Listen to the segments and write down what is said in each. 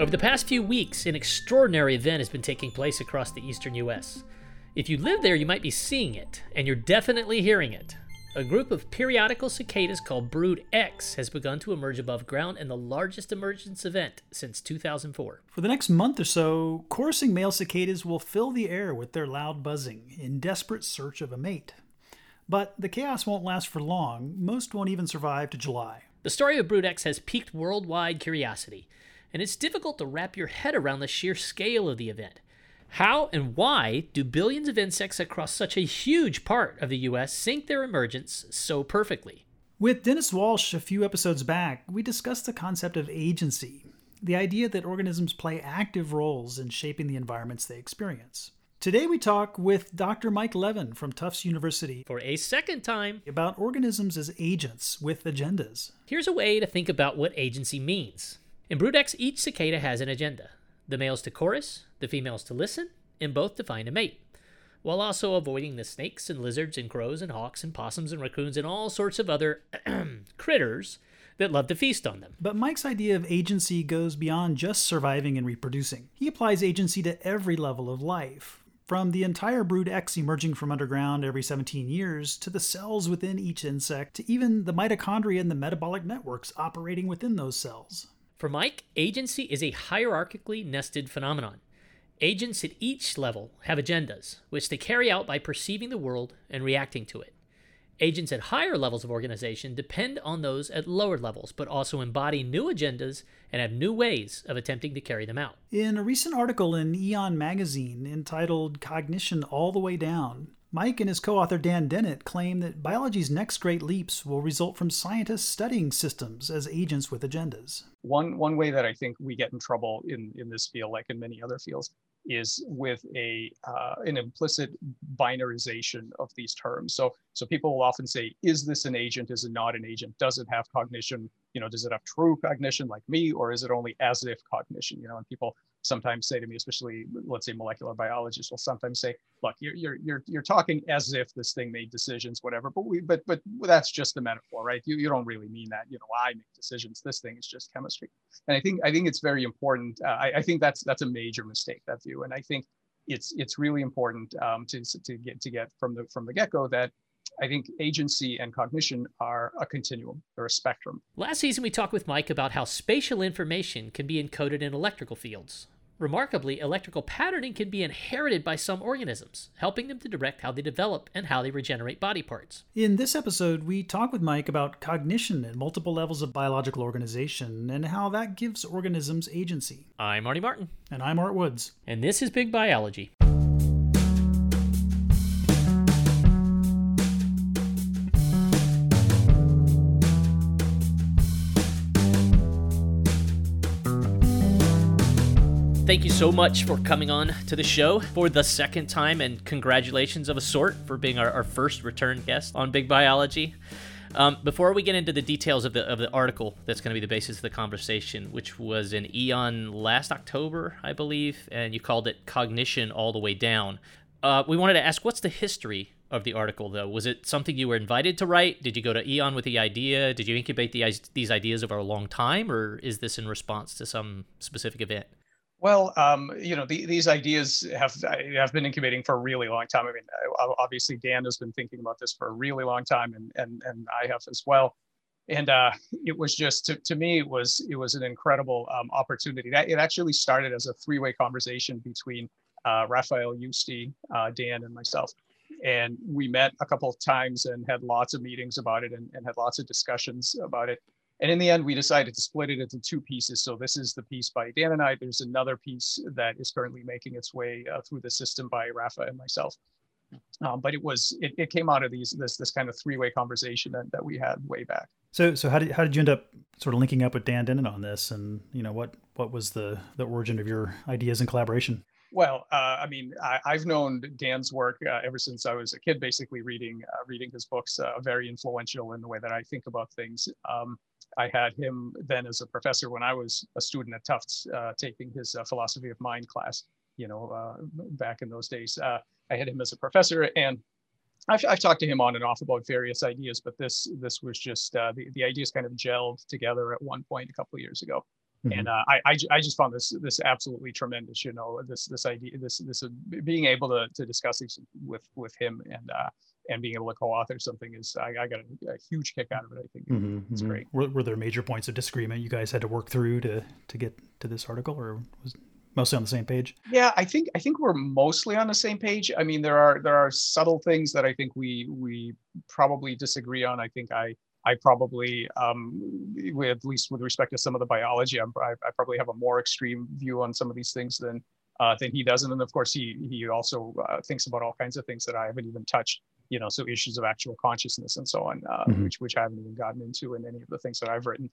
Over the past few weeks, an extraordinary event has been taking place across the eastern U.S. If you live there, you might be seeing it, and you're definitely hearing it. A group of periodical cicadas called Brood X has begun to emerge above ground in the largest emergence event since 2004. For the next month or so, chorusing male cicadas will fill the air with their loud buzzing in desperate search of a mate. But the chaos won't last for long. Most won't even survive to July. The story of Brood X has piqued worldwide curiosity, and it's difficult to wrap your head around the sheer scale of the event. How and why do billions of insects across such a huge part of the US sync their emergence so perfectly? With Denis Walsh a few episodes back, we discussed the concept of agency, the idea that organisms play active roles in shaping the environments they experience. Today we talk with Dr. Mike Levin from Tufts University For a second time, about organisms as agents with agendas. here's a way to think about what agency means. In Brood X, each cicada has an agenda the males to chorus, the females to listen, and both to find a mate, while also avoiding the snakes and lizards and crows and hawks and possums and raccoons and all sorts of other critters that love to feast on them. But Mike's idea of agency goes beyond just surviving and reproducing. He applies agency to every level of life, from the entire brood X emerging from underground every 17 years, to the cells within each insect, to even the mitochondria and the metabolic networks operating within those cells. For Mike, agency is a hierarchically nested phenomenon. Agents at each level have agendas, which they carry out by perceiving the world and reacting to it. Agents at higher levels of organization depend on those at lower levels, but also embody new agendas and have new ways of attempting to carry them out. In a recent article in Aeon magazine entitled Cognition All the Way Down, Mike and his co author Dan Dennett claim that biology's next great leaps will result from scientists studying systems as agents with agendas. One, one way that I think we get in trouble in, in this field, like in many other fields, is with a uh, an implicit binarization of these terms. So so people will often say, is this an agent? Is it not an agent? Does it have cognition? You know, does it have true cognition like me, or is it only as if cognition? You know, and people sometimes say to me, especially let's say molecular biologists will sometimes say, look, you're you're you're you're talking as if this thing made decisions, whatever. But we but but that's just a metaphor, right? You you don't really mean that. You know, I make decisions. This thing is just chemistry. And I think I think it's very important. Uh, I, I think that's that's a major mistake that view. And I think it's it's really important um, to to get to get from the from the get go that I think agency and cognition are a continuum, they're a spectrum. Last season, we talked with Mike about how spatial information can be encoded in electrical fields. Remarkably, electrical patterning can be inherited by some organisms, helping them to direct how they develop and how they regenerate body parts. In this episode, we talk with Mike about cognition at multiple levels of biological organization and how that gives organisms agency. I'm Marty Martin, And I'm Art Woods. and this is Big Biology. Thank you so much for coming on to the show for the second time, and congratulations of a sort for being our, our first return guest on Big Biology. Um, before we get into the details of the of the article that's going to be the basis of the conversation, which was in Aeon last October, I believe, and you called it "Cognition All the Way Down," uh, we wanted to ask, what's the history of the article, though? Was it something you were invited to write? Did you go to Aeon with the idea? Did you incubate the, these ideas over a long time, or is this in response to some specific event? Well, um, you know, the, these ideas have have been incubating for a really long time. I mean, obviously Dan has been thinking about this for a really long time, and and and I have as well. And uh, it was just to, to me, it was it was an incredible um, opportunity. That it actually started as a three way conversation between uh, Rafael Yuste, uh, Dan, and myself. And we met a couple of times and had lots of meetings about it and, and had lots of discussions about it. And in the end, we decided to split it into two pieces. So this is the piece by Dan and I. There's another piece that is currently making its way uh, through the system by Rafa and myself. Um, but it was it, it came out of these this this kind of three way conversation that, that we had way back. So, so how did how did you end up sort of linking up with Dan Dennett on this, and you know what what was the the origin of your ideas and collaboration? Well, uh, I mean, I, have known Dan's work uh, ever since I was a kid, basically reading uh, reading his books. Uh, very influential in the way that I think about things. Um, I had him then as a professor when I was a student at Tufts, uh, taking his uh, philosophy of mind class. You know, back in those days, I had him as a professor, and I've, I've, talked to him on and off about various ideas. But this this was just the the ideas kind of gelled together at one point a couple of years ago Mm-hmm. And uh, I, I, I just found this this absolutely tremendous. You know, this this idea, this this uh, being able to to discuss these with with him and uh, and being able to co-author something is I, I got a, a, huge kick out of it. I think mm-hmm, it's mm-hmm. great. Were, were, there major points of disagreement you guys had to work through to to get to this article, or was mostly on the same page? Yeah, I think I think we're mostly on the same page. I mean, there are there are subtle things that I think we we probably disagree on. I think I I probably, um, with, at least with respect to some of the biology, I'm, I, I probably have a more extreme view on some of these things than uh, than he does. And then of course he he also uh, thinks about all kinds of things that I haven't even touched. You know, so issues of actual consciousness and so on, uh, mm-hmm. which which I haven't even gotten into in any of the things that I've written.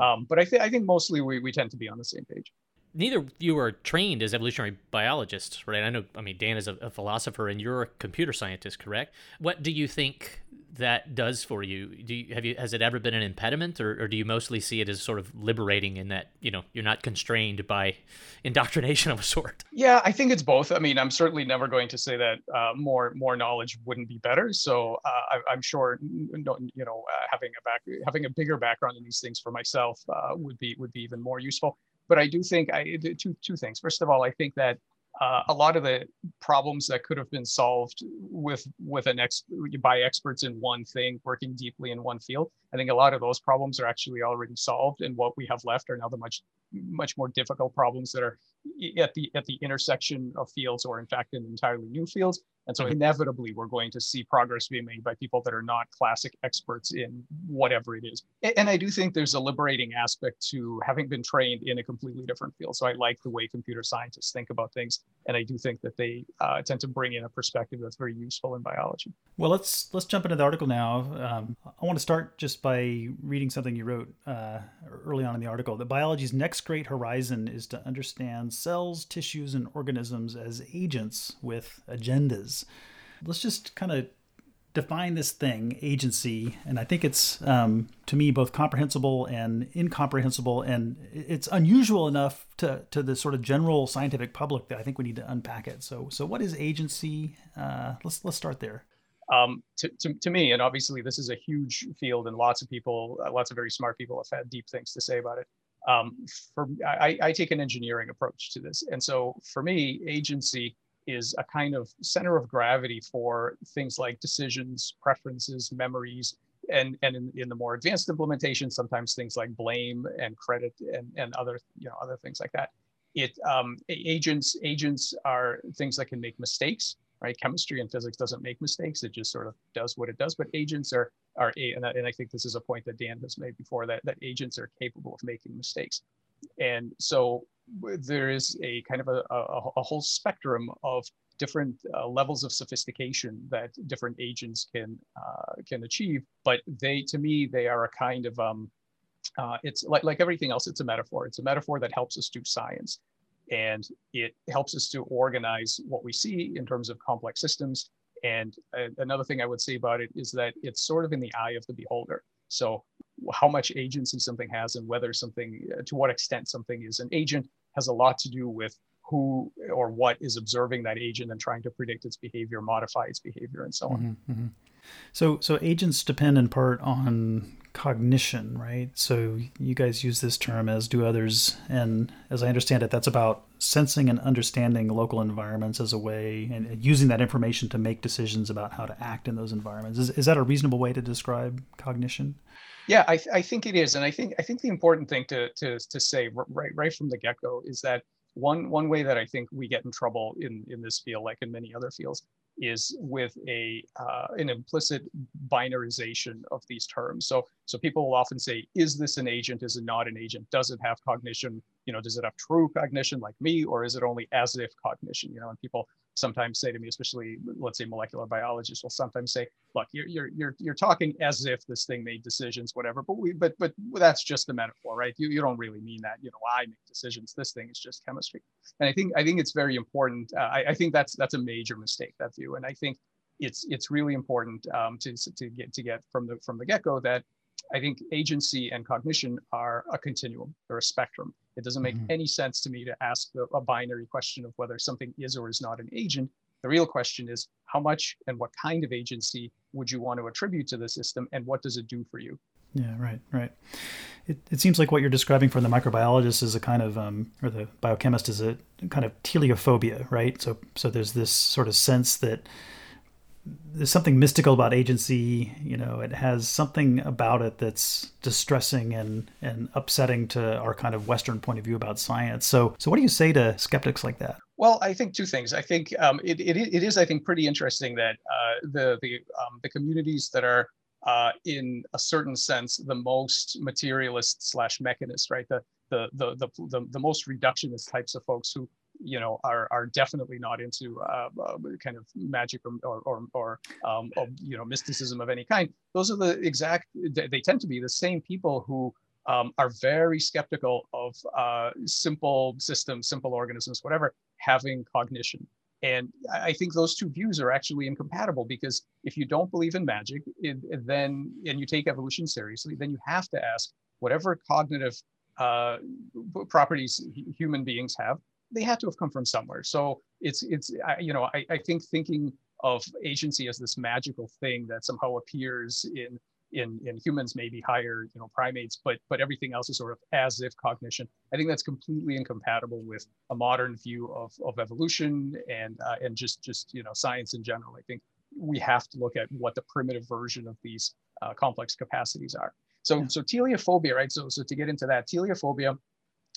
Um, but I think I think mostly we we tend to be on the same page neither of you are trained as evolutionary biologists, right? I know, I mean, Dan is a, a, philosopher and you're a computer scientist, correct? What do you think that does for you? Do you, have you has it ever been an impediment, or, or do you mostly see it as sort of liberating in that you know you're not constrained by indoctrination of a sort? Yeah, I think it's both. I mean, I'm certainly never going to say that uh, more more knowledge wouldn't be better. So uh, I, am sure you know uh, having a back having a bigger background in these things for myself uh, would be would be even more useful but I do think I two two things. First of all, I think that uh, a lot of the problems that could have been solved with with an ex by experts in one thing working deeply in one field i think a lot of those problems are actually already solved and what we have left are now the much much more difficult problems that are at the at the intersection of fields or in fact in entirely new fields and so inevitably, we're going to see progress being made by people that are not classic experts in whatever it is. And I do think there's a liberating aspect to having been trained in a completely different field. So I like the way computer scientists think about things. And I do think that they uh, tend to bring in a perspective that's very useful in biology. Well, let's let's jump into the article now. Um, I want to start just by reading something you wrote uh, early on in the article. That biology's next great horizon is to understand cells, tissues, and organisms as agents with agendas. Let's just kind of define this thing, agency, and I think it's um, to me both comprehensible and incomprehensible, and it's unusual enough to to the sort of general scientific public that I think we need to unpack it. So, so what is agency? Uh, let's let's start there. Um, to, to, to, me, and obviously this is a huge field, and lots of people, uh, lots of very smart people have had deep things to say about it. Um, for I, I take an engineering approach to this, and so for me, agency is a kind of center of gravity for things like decisions, preferences, memories, and and in, in the more advanced implementation, sometimes things like blame and credit and, and other you know other things like that. It um, agents agents are things that can make mistakes, right? Chemistry and physics doesn't make mistakes; it just sort of does what it does. But agents are are and I, and I think this is a point that Dan has made before that that agents are capable of making mistakes, and so there is a kind of a, a, a whole spectrum of different uh, levels of sophistication that different agents can uh, can achieve. But they, to me, they are a kind of um, uh, it's like like everything else. It's a metaphor. It's a metaphor that helps us do science, and it helps us to organize what we see in terms of complex systems. And uh, another thing I would say about it is that it's sort of in the eye of the beholder. So how much agency something has and whether something, uh, to what extent something is an agent has a lot to do with who or what is observing that agent and trying to predict its behavior, modify its behavior, and so on. Mm-hmm, mm-hmm. So, so agents depend in part on cognition, right? So you guys use this term as do others, and as I understand it, that's about sensing and understanding local environments as a way and using that information to make decisions about how to act in those environments. Is, is that a reasonable way to describe cognition? Yeah, I, I think it is, and I think I think the important thing to to to say right right from the get go is that one one way that I think we get in trouble in in this field, like in many other fields, is with a uh, an implicit binarization of these terms. So so people will often say, is this an agent? Is it not an agent? Does it have cognition? You know, does it have true cognition like me, or is it only as if cognition? You know, and people sometimes say to me, especially let's say molecular biologists will sometimes say, look, you're you're you're you're talking as if this thing made decisions, whatever. But we but but that's just a metaphor, right? You you don't really mean that. You know, I make decisions. This thing is just chemistry. And I think I think it's very important. Uh, I, I think that's that's a major mistake that view. And I think it's it's really important um, to to get to get from the from the get go that I think agency and cognition are a continuum, they're a spectrum. It doesn't make mm-hmm. any sense to me to ask a, a binary question of whether something is or is not an agent The real question is how much and what kind of agency would you want to attribute to the system and what does it do for you? Yeah, right, right. It, it seems like what you're describing for the microbiologist is a kind of, um, or the biochemist is a kind of teleophobia, right? So, so there's this sort of sense that there's something mystical about agency. You know, it has something about it that's distressing and and upsetting to our kind of Western point of view about science. So, so what do you say to skeptics like that? Well, I think two things. I think um, it, it, it is, I think, pretty interesting that uh, the the um, the communities that are uh, in a certain sense the most materialist slash mechanist, right? The, the the the the the most reductionist types of folks who you know are are definitely not into uh, uh, kind of magic or or or, um, or, you know mysticism of any kind. Those are the exact. They tend to be the same people who um, are very skeptical of uh, simple systems, simple organisms, whatever, having cognition. And I think those two views are actually incompatible because if you don't believe in magic, it, then and you take evolution seriously, then you have to ask whatever cognitive uh, properties human beings have, they had to have come from somewhere. So it's it's I, you know I, I think thinking of agency as this magical thing that somehow appears in in in humans maybe higher you know primates but but everything else is sort of as if cognition i think that's completely incompatible with a modern view of of evolution and uh, and just just you know science in general i think we have to look at what the primitive version of these uh, complex capacities are so yeah. so teleophobia right so so to get into that teleophobia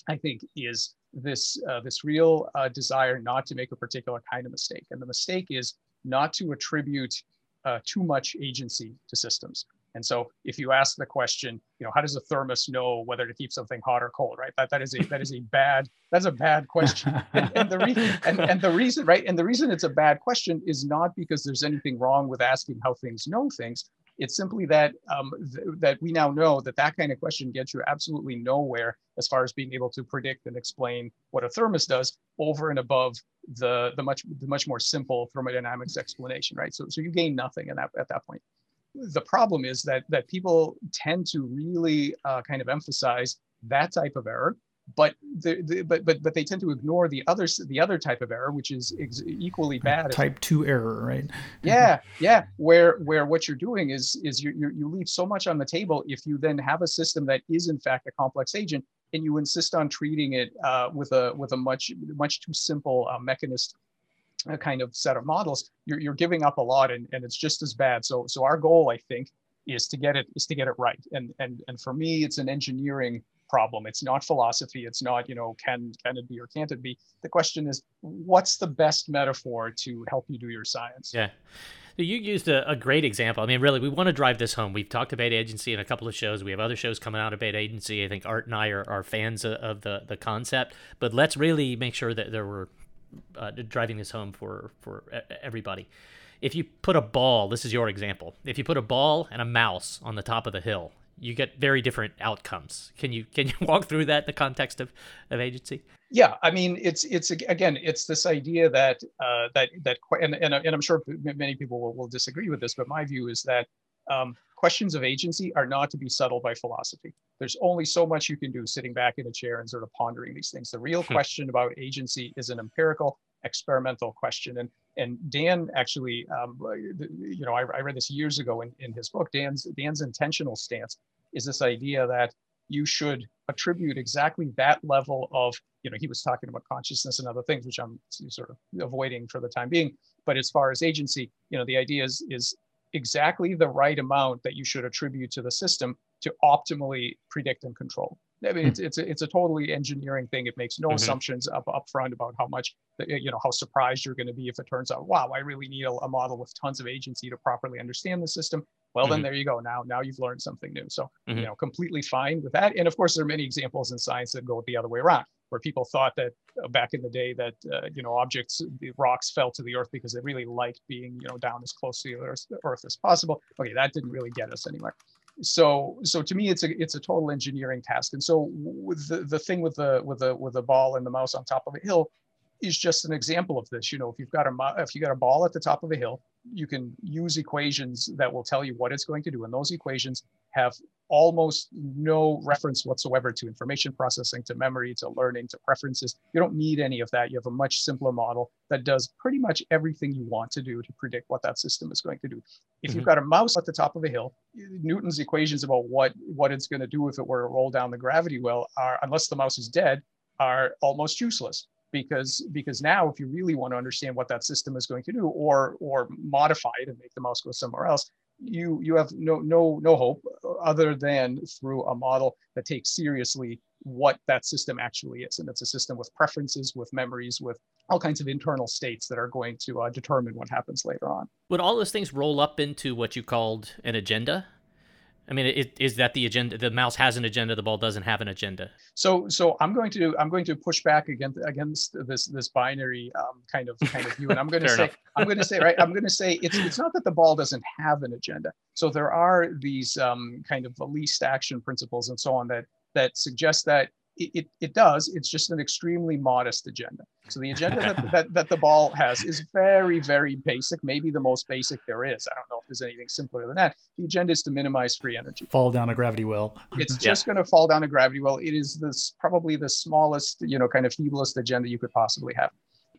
i think is this uh, this real uh, desire not to make a particular kind of mistake and the mistake is not to attribute uh, too much agency to systems and so if you ask the question, you know, how does a thermos know whether to keep something hot or cold, right? That that is a that is a bad that's a bad question. And, and the reason and, and the reason right and the reason it's a bad question is not because there's anything wrong with asking how things know things. It's simply that um, th- that we now know that that kind of question gets you absolutely nowhere as far as being able to predict and explain what a thermos does over and above the the much the much more simple thermodynamics explanation, right? So so you gain nothing at that at that point the problem is that that people tend to really uh, kind of emphasize that type of error but the, the, but but but they tend to ignore the other the other type of error which is ex- equally bad type 2 error right yeah yeah where where what you're doing is is you you you leave so much on the table if you then have a system that is in fact a complex agent and you insist on treating it uh, with a with a much much too simple uh, mechanism a kind of set of models, you're, you're giving up a lot and, and it's just as bad. So, so our goal, I think, is to get it is to get it right. And, and, and for me, it's an engineering problem. It's not philosophy. It's not, you know, can, can it be or can't it be? The question is, what's the best metaphor to help you do your science? Yeah. You used a, a, great example. I mean, really, we want to drive this home. We've talked about agency in a couple of shows. We have other shows coming out about agency. I think Art and I are, are fans of, of the, the concept. But let's really make sure that there were uh, driving this home for for everybody. If you put a ball, this is your example. If you put a ball and a mouse on the top of the hill, you get very different outcomes. Can you can you walk through that in the context of, of agency? Yeah, I mean, it's it's again, it's this idea that uh, that that and, and and I'm sure many people will, will disagree with this, but my view is that um, questions of agency are not to be settled by philosophy. There's only so much you can do sitting back in a chair and sort of pondering these things. The real hmm. question about agency is an empirical, experimental question. And and Dan actually, um, you know, I, I, read this years ago in, in his book. Dan's Dan's intentional stance is this idea that you should attribute exactly that level of, you know, he was talking about consciousness and other things, which I'm sort of avoiding for the time being. But as far as agency, you know, the idea is is exactly the right amount that you should attribute to the system to optimally predict and control. I mean, hmm. it's, it's, a, it's a totally engineering thing. It makes no mm-hmm. assumptions up, up front about how much, you know, how surprised you're going to be if it turns out, wow, I really need a, a, model with tons of agency to properly understand the system. Well, mm-hmm. then there you go. Now, now you've learned something new. So, mm-hmm. you know, completely fine with that. And of course, there are many examples in science that go the other way around, where people thought that uh, back in the day that, uh, you know, objects, the rocks fell to the earth because they really liked being, you know, down as close to the earth, earth as possible. Okay, that didn't really get us anywhere so so to me it's a it's a total engineering task. And so with the, the thing with the with the with the ball and the mouse on top of a hill is just an example of this. You know, if you've got a if you got a ball at the top of a hill, you can use equations that will tell you what it's going to do, and those equations have almost no reference whatsoever to information processing, to memory, to learning, to preferences. You don't need any of that. You have a much simpler model that does pretty much everything you want to do to predict what that system is going to do. If mm-hmm. you've got a mouse at the top of a hill, Newton's equations about what what it's going to do if it were to roll down the gravity well are, unless the mouse is dead, are almost useless because because now if you really want to understand what that system is going to do or or modify it and make the mouse go somewhere else you you have no no no hope other than through a model that takes seriously what that system actually is. And it's a system with preferences with memories with all kinds of internal states that are going to uh, determine what happens later on. Would all those things roll up into what you called an agenda I mean, is, is that the agenda? The mouse has an agenda. The ball doesn't have an agenda. So, so I'm going to I'm going to push back against against this this binary um, kind of kind of view, and I'm going to say. I'm going to say right. I'm going to say it's it's not that the ball doesn't have an agenda. So there are these um, kind of least action principles and so on that that suggest that it, it, it, does. It's just an extremely modest agenda. So the agenda that, that, that the ball has is very, very basic, maybe the most basic there is. I don't know if there's anything simpler than that. The agenda is to minimize free energy. Fall down a gravity well. it's just going to fall down a gravity well. It is this probably the smallest, you know, kind of feeblest agenda you could possibly have.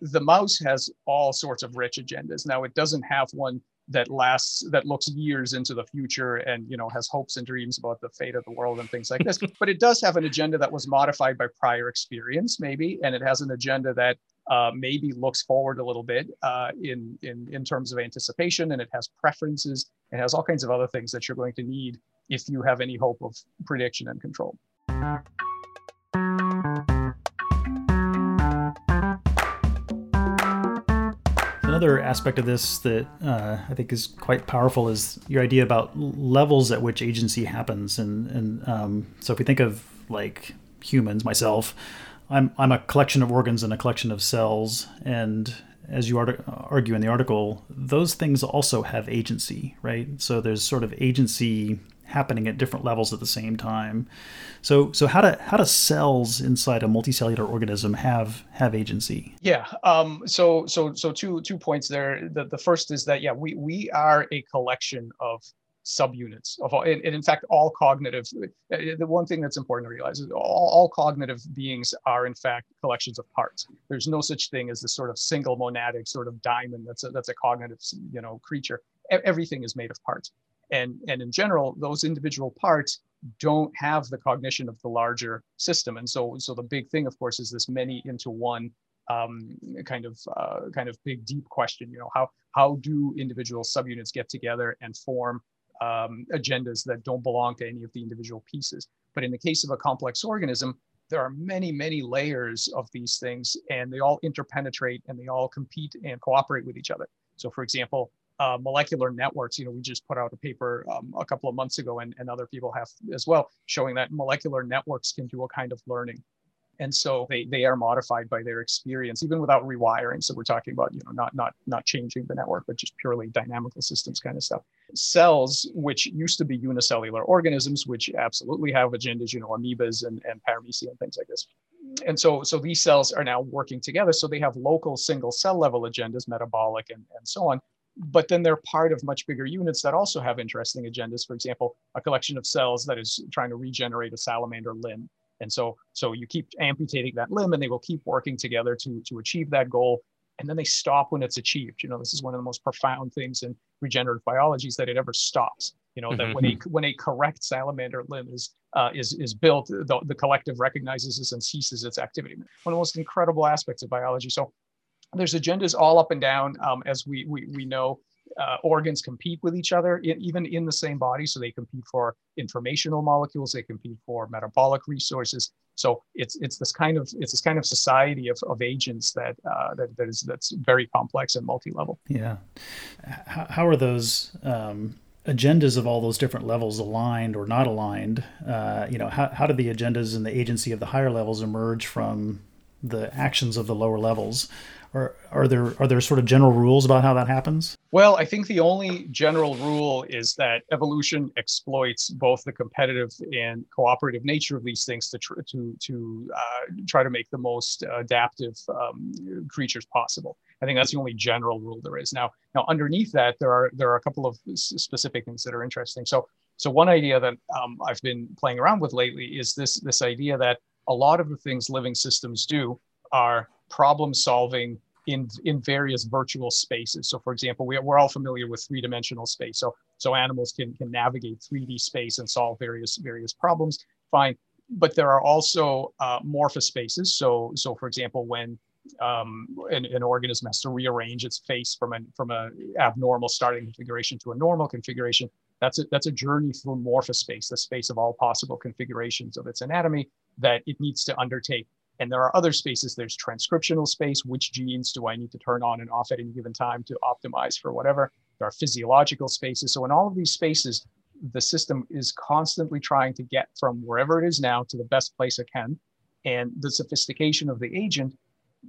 The mouse has all sorts of rich agendas. Now it doesn't have one that lasts that looks years into the future and you know has hopes and dreams about the fate of the world and things like this. But it does have an agenda that was modified by prior experience maybe and it has an agenda that uh, maybe looks forward a little bit uh, in, in in terms of anticipation and it has preferences it has all kinds of other things that you're going to need if you have any hope of prediction and control another aspect of this that uh, I think is quite powerful is your idea about levels at which agency happens. And, and um, so if we think of like humans, myself, I'm, I'm a collection of organs and a collection of cells. And as you argue in the article, those things also have agency, right? So there's sort of agency happening at different levels at the same time. So so how do how do cells inside a multicellular organism have have agency? Yeah. Um, so so so two two points there. The the first is that yeah we we are a collection of subunits of all, and, and in fact all cognitive uh, the one thing that's important to realize is all, all cognitive beings are in fact collections of parts there's no such thing as this sort of single monadic sort of diamond that's a that's a cognitive you know creature everything is made of parts and and in general those individual parts don't have the cognition of the larger system. And so so the big thing of course is this many into one um, kind of uh, kind of big deep question you know how how do individual subunits get together and form um, agendas that don't belong to any of the individual pieces? But in the case of a complex organism there are many many layers of these things and they all interpenetrate and they all compete and cooperate with each other. So for example uh, molecular networks. You know, we just put out a paper um, a couple of months ago, and, and other people have as well, showing that molecular networks can do a kind of learning. And so they, they are modified by their experience, even without rewiring. So we're talking about, you know, not not not changing the network, but just purely dynamical systems kind of stuff. Cells, which used to be unicellular organisms, which absolutely have agendas, you know, amoebas and, and paramecium and things like this. And so so these cells are now working together. So they have local single cell level agendas, metabolic and, and so on, but then they're part of much bigger units that also have interesting agendas. For example, a collection of cells that is trying to regenerate a salamander limb. And so, so you keep amputating that limb and they will keep working together to, to achieve that goal. And then they stop when it's achieved. You know, this is one of the most profound things in regenerative biology is that it ever stops. You know, mm-hmm. that when a when a correct salamander limb is uh, is is built, the, the collective recognizes this and ceases its activity. One of the most incredible aspects of biology. So there's agendas all up and down, um, as we, we, we know. Uh, organs compete with each other, in, even in the same body. So they compete for informational molecules, they compete for metabolic resources. So it's it's this kind of it's this kind of society of, of agents that uh, that that is that's very complex and multi-level. Yeah, how, how are those um, agendas of all those different levels aligned or not aligned? Uh, you know, how how do the agendas and the agency of the higher levels emerge from the actions of the lower levels? Are, are there are there sort of general rules about how that happens? Well, I think the only general rule is that evolution exploits both the competitive and cooperative nature of these things to tr- to to uh, try to make the most adaptive um, creatures possible. I think that's the only general rule there is. Now, now underneath that, there are there are a couple of specific things that are interesting. So, so one idea that um, I've been playing around with lately is this this idea that a lot of the things living systems do are problem solving in, in various virtual spaces. So for example, we, we're all familiar with three-dimensional space. So, so animals can, can navigate 3D space and solve various, various problems, fine. But there are also uh, morphospaces. So, so for example, when um, an, an, organism has to rearrange its face from a from a abnormal starting configuration to a normal configuration. That's a that's a journey through morphospace, the space of all possible configurations of its anatomy that it needs to undertake. And there are other spaces. There's transcriptional space. Which genes do I need to turn on and off at any given time to optimize for whatever? There are physiological spaces. So in all of these spaces, the system is constantly trying to get from wherever it is now to the best place it can. And the sophistication of the agent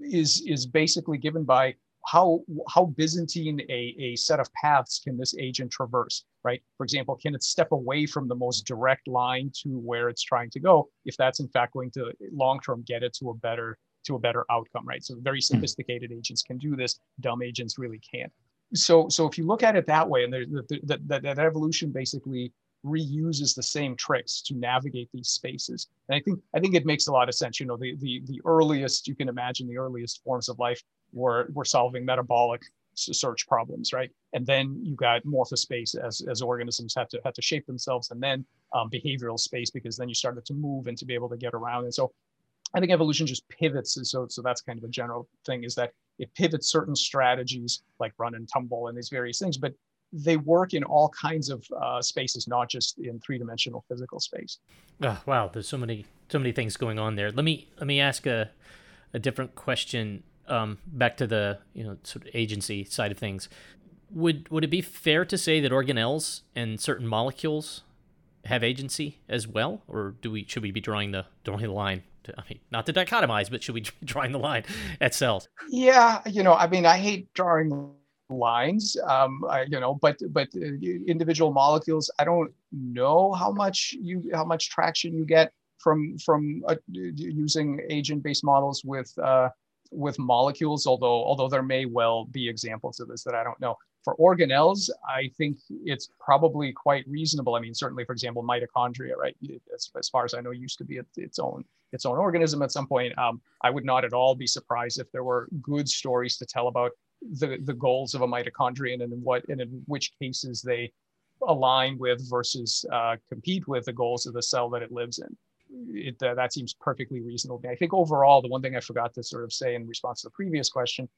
is is basically given by how how Byzantine a, a set of paths can this agent traverse, right? For example, can it step away from the most direct line to where it's trying to go if that's in fact going to long term get it to a better to a better outcome, right? So very hmm. sophisticated agents can do this, dumb agents really can't. So so if you look at it that way, and there's that, that, that evolution basically reuses the same tricks to navigate these spaces. And I think I think it makes a lot of sense. You know, the the the earliest you can imagine the earliest forms of life were were solving metabolic search problems, right? And then you got morphospace as as organisms have to had to shape themselves, and then um, behavioral space because then you started to move and to be able to get around. And so I think evolution just pivots. And so so that's kind of a general thing is that it pivots certain strategies like run and tumble and these various things, but they work in all kinds of uh, spaces, not just in three-dimensional physical space. Oh, wow, there's so many so many things going on there. Let me let me ask a a different question. Um, back to the you know sort of agency side of things. Would would it be fair to say that organelles and certain molecules have agency as well, or do we should we be drawing the drawing the line? To, I mean, not to dichotomize, but should we be drawing the line at cells? Yeah, you know, I mean, I hate drawing lines um I, you know but but uh, individual molecules i don't know how much you how much traction you get from from uh, using agent based models with uh with molecules although although there may well be examples of this that i don't know. For organelles i think it's probably quite reasonable. I mean certainly for example mitochondria right? As, as far as i know used to be its, own its own organism at some point. Um, i would not at all be surprised if there were good stories to tell about the, the goals of a mitochondrion and what and in which cases they align with versus uh, compete with the goals of the cell that it lives in. It, uh, that seems perfectly reasonable. I think overall, the one thing I forgot to sort of say in response to the previous question,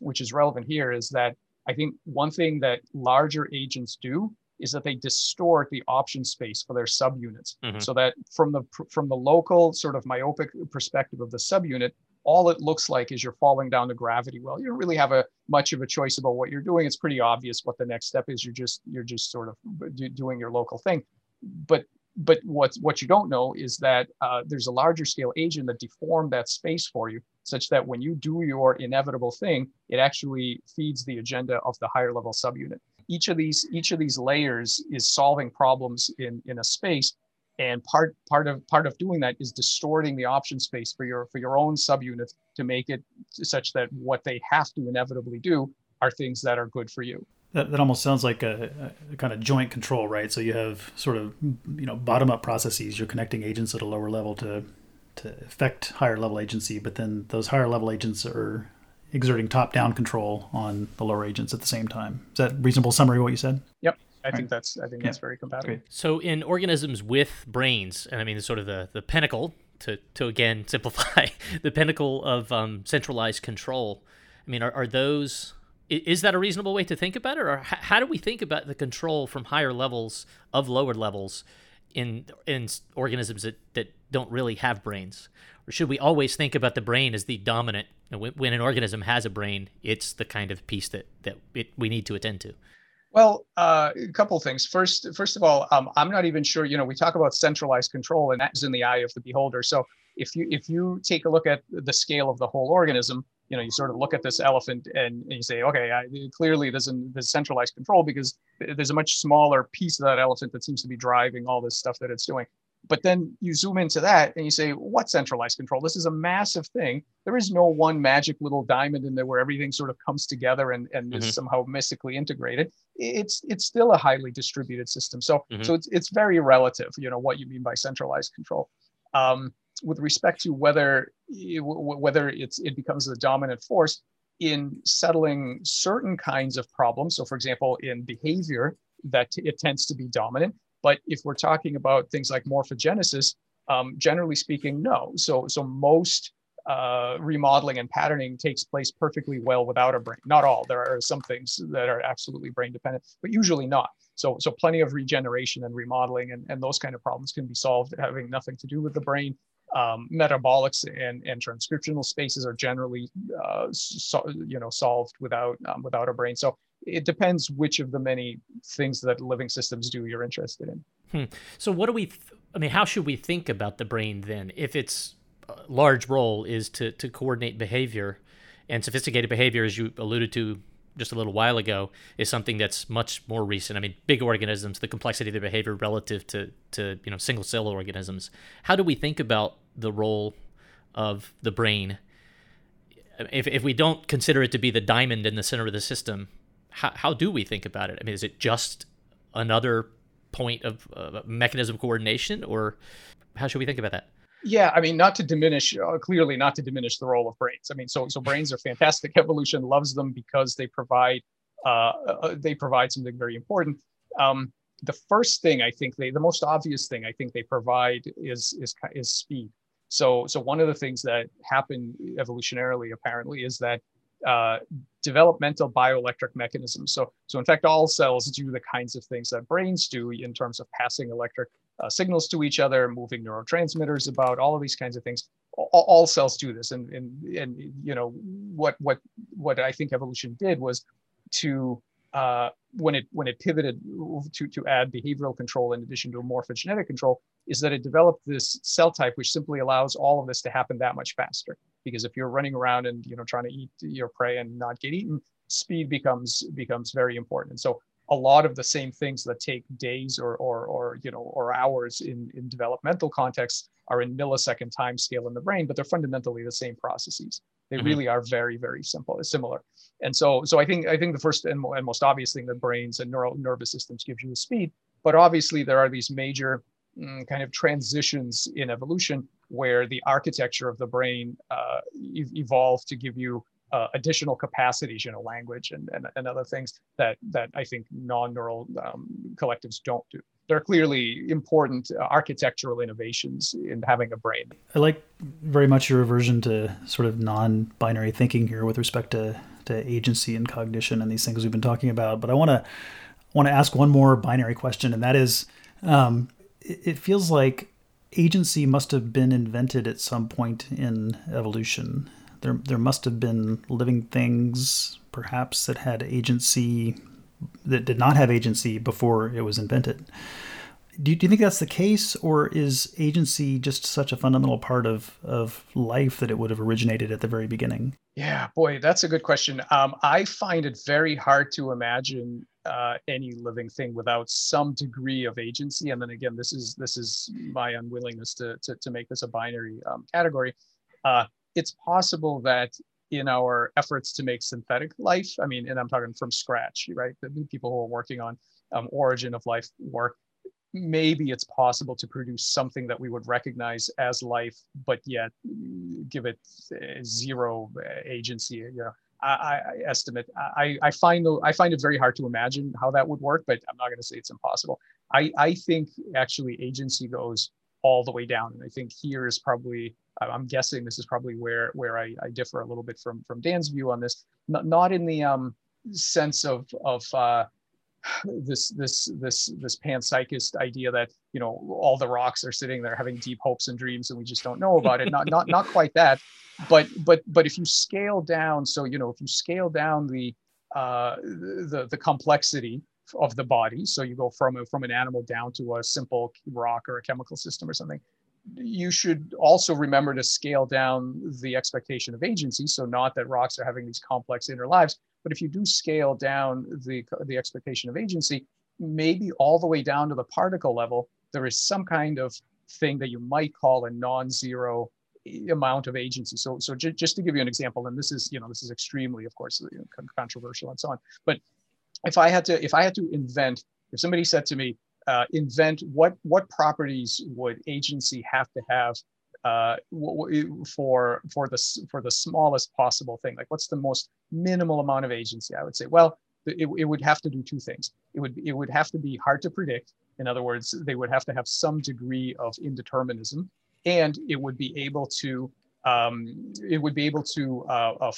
which is relevant here, is that I think one thing that larger agents do is that they distort the option space for their subunits, mm-hmm. so that from the from the local sort of myopic perspective of the subunit, all it looks like is you're falling down the gravity well. You don't really have a much of a choice about what you're doing. It's pretty obvious what the next step is. You're just you're just sort of doing your local thing. But but what what you don't know is that uh, there's a larger scale agent that deformed that space for you, such that when you do your inevitable thing, it actually feeds the agenda of the higher level subunit. Each of these each of these layers is solving problems in in a space and part part of part of doing that is distorting the option space for your for your own subunits to make it such that what they have to inevitably do are things that are good for you that, that almost sounds like a, a kind of joint control right so you have sort of you know bottom up processes you're connecting agents at a lower level to to affect higher level agency but then those higher level agents are exerting top down control on the lower agents at the same time is that reasonable summary of what you said yep I think that's I think yeah. that's very compatible. Great. So in organisms with brains, and I mean sort of the the pinnacle to to again simplify the pinnacle of um, centralized control. I mean, are, are those is that a reasonable way to think about it, or how do we think about the control from higher levels of lower levels in in organisms that, that don't really have brains? Or should we always think about the brain as the dominant? when, when an organism has a brain, it's the kind of piece that that it, we need to attend to. Well, uh, a couple of things. First, first of all, um, I'm not even sure. You know, we talk about centralized control, and that's in the eye of the beholder. So, if you if you take a look at the scale of the whole organism, you know you sort of look at this elephant and, and you say okay I, clearly there's, an, there's centralized control because there's a much smaller piece of that elephant that seems to be driving all this stuff that it's doing. But then you zoom into that and you say what centralized control? This is a massive thing. There is no one magic little diamond in there where everything sort of comes together and, and mm-hmm. is somehow mystically integrated. It's it's still a highly distributed system. So mm-hmm. so it's, it's very relative you know what you mean by centralized control. Um, with respect to whether whether it's it becomes the dominant force in settling certain kinds of problems. So, for example, in behavior, that it tends to be dominant. But if we're talking about things like morphogenesis, um, generally speaking, no. So, so most uh, remodeling and patterning takes place perfectly well without a brain. Not all. There are some things that are absolutely brain dependent, but usually not. So, so plenty of regeneration and remodeling and, and those kind of problems can be solved having nothing to do with the brain um, metabolics and, and transcriptional spaces are generally uh, so, you know solved without um, without a brain. So it depends which of the many things that living systems do you're interested in. Hmm. So what do we? Th- I mean, how should we think about the brain then? If its large role is to to coordinate behavior, and sophisticated behavior, as you alluded to just a little while ago is something that's much more recent. I mean, big organisms, the complexity of their behavior relative to to you know single cell organisms. How do we think about the role of the brain? If if we don't consider it to be the diamond in the center of the system, how how do we think about it? I mean, is it just another point of uh, mechanism coordination, or how should we think about that? Yeah, I mean, not to diminish, uh, clearly not to diminish the role of brains. I mean, so so brains are fantastic. Evolution loves them because they provide uh, uh, they provide something very important. Um, the first thing I think they, the most obvious thing I think they provide is is is speed. So so one of the things that happened evolutionarily apparently is that uh, developmental bioelectric mechanisms. So, so in fact, all cells do the kinds of things that brains do in terms of passing electric uh, signals to each other, moving neurotransmitters about, all of these kinds of things. All, all, cells do this, and and and you know what what what I think evolution did was to uh, when it when it pivoted to to add behavioral control in addition to a morphogenetic control, is that it developed this cell type which simply allows all of this to happen that much faster. Because if you're running around and you know trying to eat your prey and not get eaten, speed becomes becomes very important. And so a lot of the same things that take days or or, or you know or hours in in developmental contexts are in millisecond time scale in the brain, but they're fundamentally the same processes. They mm-hmm. really are very very simple, similar. And so so I think I think the first and, and most obvious thing that brains and neural nervous systems gives you is speed. But obviously there are these major mm, kind of transitions in evolution where the architecture of the brain uh, evolved to give you uh, additional capacities, you know, language and, and, and other things that, that I think non-neural um, collectives don't do. They're clearly important uh, architectural innovations in having a brain. I like very much your aversion to sort of non-binary thinking here with respect to, to agency and cognition and these things we've been talking about. But I want to want to ask one more binary question, and that is, um, it, it feels like agency must have been invented at some point in evolution there there must have been living things perhaps that had agency that did not have agency before it was invented. Do you, do you think that's the case, or is agency just such a fundamental part of, of life that it would have originated at the very beginning? Yeah, boy, that's a good question. Um, I find it very hard to imagine uh, any living thing without some degree of agency. And then again, this is this is my unwillingness to to, to make this a binary um, category. Uh, it's possible that in our efforts to make synthetic life, I mean, and I'm talking from scratch, right? The people who are working on um, origin of life work, maybe it's possible to produce something that we would recognize as life, but yet give it uh, zero agency. You know, I, I estimate. I, I find I find it very hard to imagine how that would work, but I'm not going to say it's impossible. I, I think actually agency goes all the way down, and I think here is probably I'm guessing this is probably where where I, I differ a little bit from from Dan's view on this. Not, not in the um, sense of of uh, this this this this panpsychist idea that you know all the rocks are sitting there having deep hopes and dreams and we just don't know about it. Not not not quite that, but but but if you scale down, so you know if you scale down the uh, the the complexity of the body, so you go from a, from an animal down to a simple rock or a chemical system or something you should also remember to scale down the expectation of agency. So not that rocks are having these complex inner lives, but if you do scale down the, the expectation of agency, maybe all the way down to the particle level, there is some kind of thing that you might call a non-zero eh, amount of agency. So, so j- just to give you an example, and this is, you know, this is extremely, of course, controversial and so on. But if I had to, if I had to invent, if somebody said to me, uh, invent what what properties would agency have to have uh, for for the for the smallest possible thing? Like, what's the most minimal amount of agency? I would say, well, it, it would have to do two things. It would it would have to be hard to predict. In other words, they would have to have some degree of indeterminism, and it would be able to um, it would be able to uh, uh,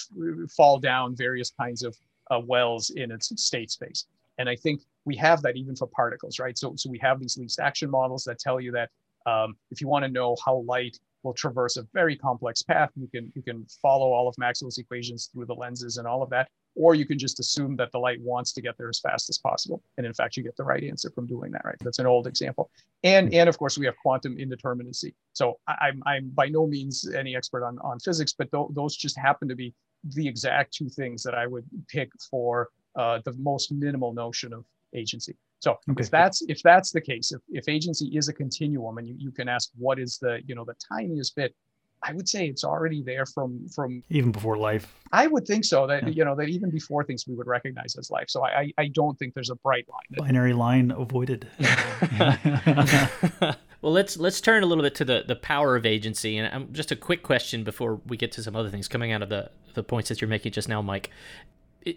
fall down various kinds of uh, wells in its state space. And I think we have that even for particles, right? So, so we have these least action models that tell you that um, if you want to know how light will traverse a very complex path, you can you can follow all of Maxwell's equations through the lenses and all of that, or you can just assume that the light wants to get there as fast as possible, and in fact, you get the right answer from doing that. Right? That's an old example, and and of course we have quantum indeterminacy. So I, am I'm by no means any expert on on physics, but th- those just happen to be the exact two things that I would pick for uh, the most minimal notion of agency. So okay. if that's if that's the case, if, if agency is a continuum and you, you can ask what is the you know the tiniest bit, I would say it's already there from from even before life. I would think so that yeah. you know that even before things we would recognize as life. So I I don't think there's a bright line. Binary line avoided. well, let's let's turn a little bit to the the power of agency, and um, just a quick question before we get to some other things coming out of the the points that you're making just now, Mike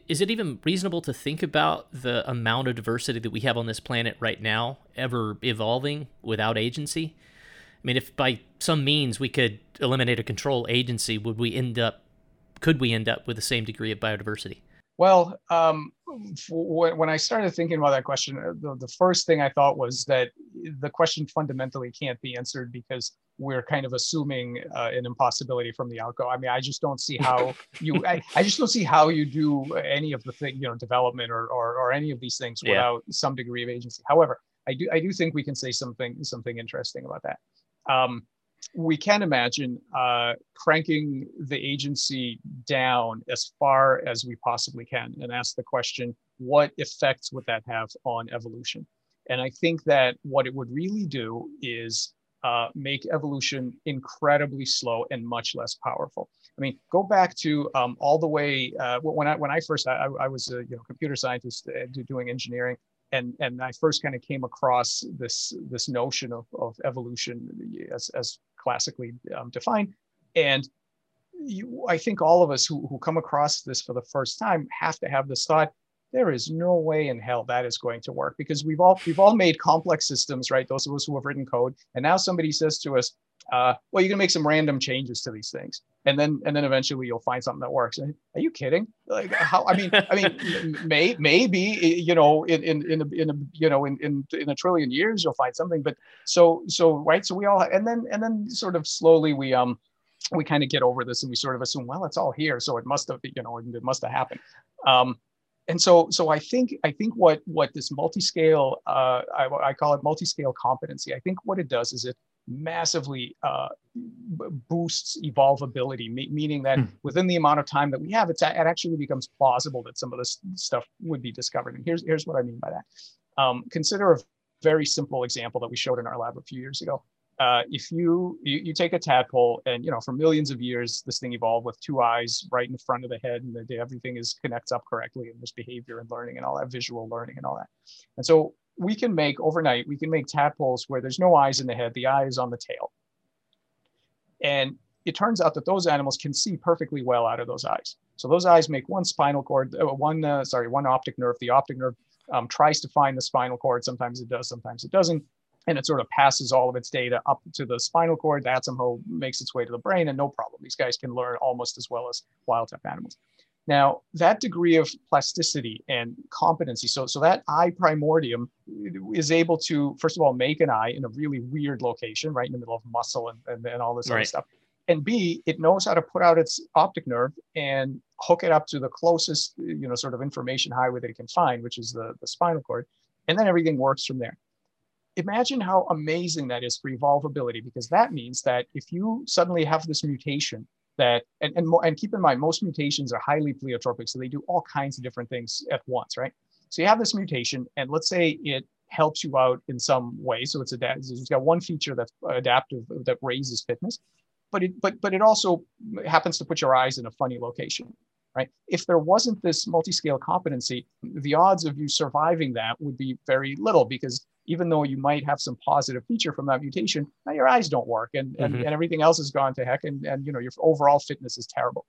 is it even reasonable to think about the amount of diversity that we have on this planet right now ever evolving without agency? I mean, if by some means we could eliminate or control agency, would we end up, could we end up with the same degree of biodiversity? Well, um, when I started thinking about that question, uh, the, the first thing I thought was that the question fundamentally can't be answered because we're kind of assuming uh, an impossibility from the outgo. I mean, I just don't see how you, I, I, just don't see how you do any of the thing, you know, development or, or, or any of these things yeah. without some degree of agency. However, I do, I do think we can say something, something interesting about that. Um, we can imagine uh, cranking the agency down as far as we possibly can and ask the question, what effects would that have on evolution? And I think that what it would really do is uh, make evolution incredibly slow and much less powerful. I mean, go back to um, all the way uh, when I when I first I, I was a you know computer scientist uh, doing engineering, and and I first kind of came across this this notion of, of evolution as, as classically um, defined, and you, I think all of us who, who come across this for the first time have to have this thought there is no way in hell that is going to work because we've all we've all made complex systems, right? Those of us who have written code, and now somebody says to us, uh, "Well, you can make some random changes to these things, and then and then eventually you'll find something that works." are you kidding? Like how? I mean, I mean, may maybe you know in in in a, in a you know in, in in a trillion years you'll find something, but so so right. So we all and then and then sort of slowly we um we kind of get over this and we sort of assume well it's all here so it must have you know it must have happened um, and so so i think i think what what this multi-scale uh, I, I, call it multi-scale competency i think what it does is it massively uh, boosts evolvability me- meaning that hmm. within the amount of time that we have it's, it actually becomes plausible that some of this stuff would be discovered. And here's here's what i mean by that. Um, consider a very simple example that we showed in our lab a few years ago. Uh, if you, you, you take a tadpole and you know for millions of years this thing evolved with two eyes right in front of the head and the, everything is connects up correctly and there's behavior and learning and all that visual learning and all that. And so we can make overnight we can make tadpoles where there's no eyes in the head the eye is on the tail and it turns out that those animals can see perfectly well out of those eyes so those eyes make one spinal cord uh, one uh, sorry one optic nerve the optic nerve um, tries to find the spinal cord sometimes it does sometimes it doesn't and it sort of passes all of its data up to the spinal cord. That somehow makes its way to the brain, and no problem. These guys can learn almost as well as wild type animals. Now, that degree of plasticity and competency, so, so that eye primordium is able to, first of all, make an eye in a really weird location, right in the middle of muscle and, and, and all this right. other stuff. And B, it knows how to put out its optic nerve and hook it up to the closest, you know, sort of information highway that it can find, which is the, the spinal cord. And then everything works from there imagine how amazing that is for evolvability because that means that if you suddenly have this mutation that and, and, and keep in mind most mutations are highly pleiotropic so they do all kinds of different things at once right? So you have this mutation and let's say it helps you out in some way. So it's it's got one feature that's adaptive that raises fitness but it but but it also happens to put your eyes in a funny location right? If there wasn't this multi-scale competency the odds of you surviving that would be very little because even though you might have some positive feature from that mutation, now your eyes don't work and, and, mm-hmm. and everything else has gone to heck and, and you know your overall fitness is terrible.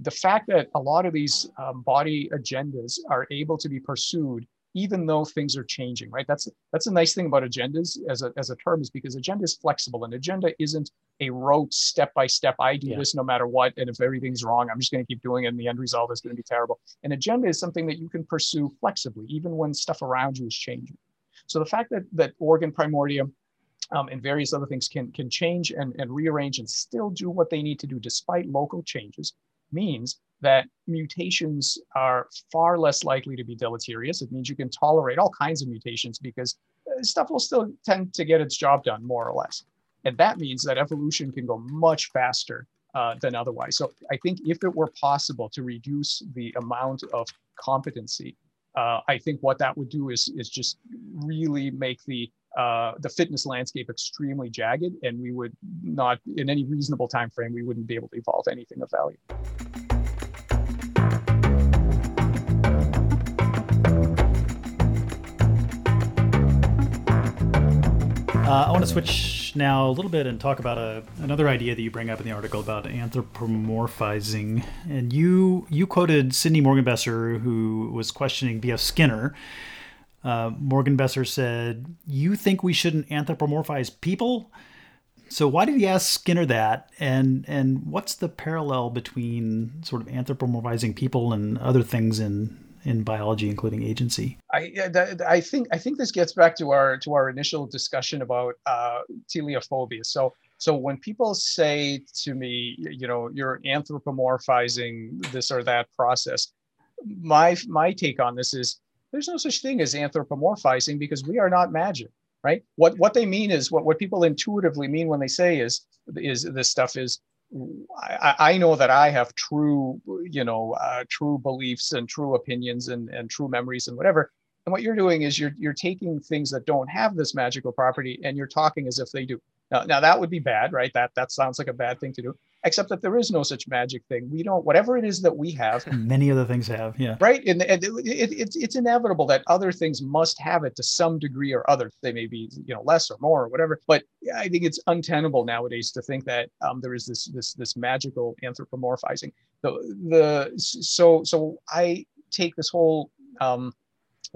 The fact that a lot of these um, body agendas are able to be pursued even though things are changing, right? That's that's a nice thing about agendas as a, as a term is because agenda is flexible and agenda isn't a rote step by step. I do yeah. this no matter what, and if everything's wrong, I'm just going to keep doing it, and the end result is going to be terrible. An agenda is something that you can pursue flexibly, even when stuff around you is changing. So the fact that that organ primordium um, and various other things can can change and, and rearrange and still do what they need to do despite local changes means that mutations are far less likely to be deleterious. It means you can tolerate all kinds of mutations because uh, stuff will still tend to get its job done more or less. And that means that evolution can go much faster uh, than otherwise. So I think if it were possible to reduce the amount of competency uh, I think what that would do is is just really make the uh, the fitness landscape extremely jagged, and we would not, in any reasonable time frame, we wouldn't be able to evolve anything of value. Uh, I want to switch now a little bit and talk about a, another idea that you bring up in the article about anthropomorphizing. And you you quoted Sidney Morgenbesser, who was questioning B.F. Skinner. Uh, Morgenbesser said, "You think we shouldn't anthropomorphize people?" So why did he ask Skinner that? And and what's the parallel between sort of anthropomorphizing people and other things in in biology, including agency. I I think I think this gets back to our to our initial discussion about uh, teleophobia. So so when people say to me, you know, you're anthropomorphizing this or that process, my my take on this is there's no such thing as anthropomorphizing because we are not magic right what what they mean is what what people intuitively mean when they say is is this stuff is I, I, know that I have true, you know, uh, true beliefs and true opinions and, and true memories and whatever. And what you're doing is you're you're taking things that don't have this magical property and you're talking as if they do. Now, now that would be bad, right? That that sounds like a bad thing to do except that there is no such magic thing. We don't, whatever it is that we have. Many other things have, yeah. Right. And, and it, it, it's, it's inevitable that other things must have it to some degree or other. They may be, you know, less or more or whatever. But I think it's untenable nowadays to think that um, there is this, this, this magical anthropomorphizing. The, the, so, so I take this whole um,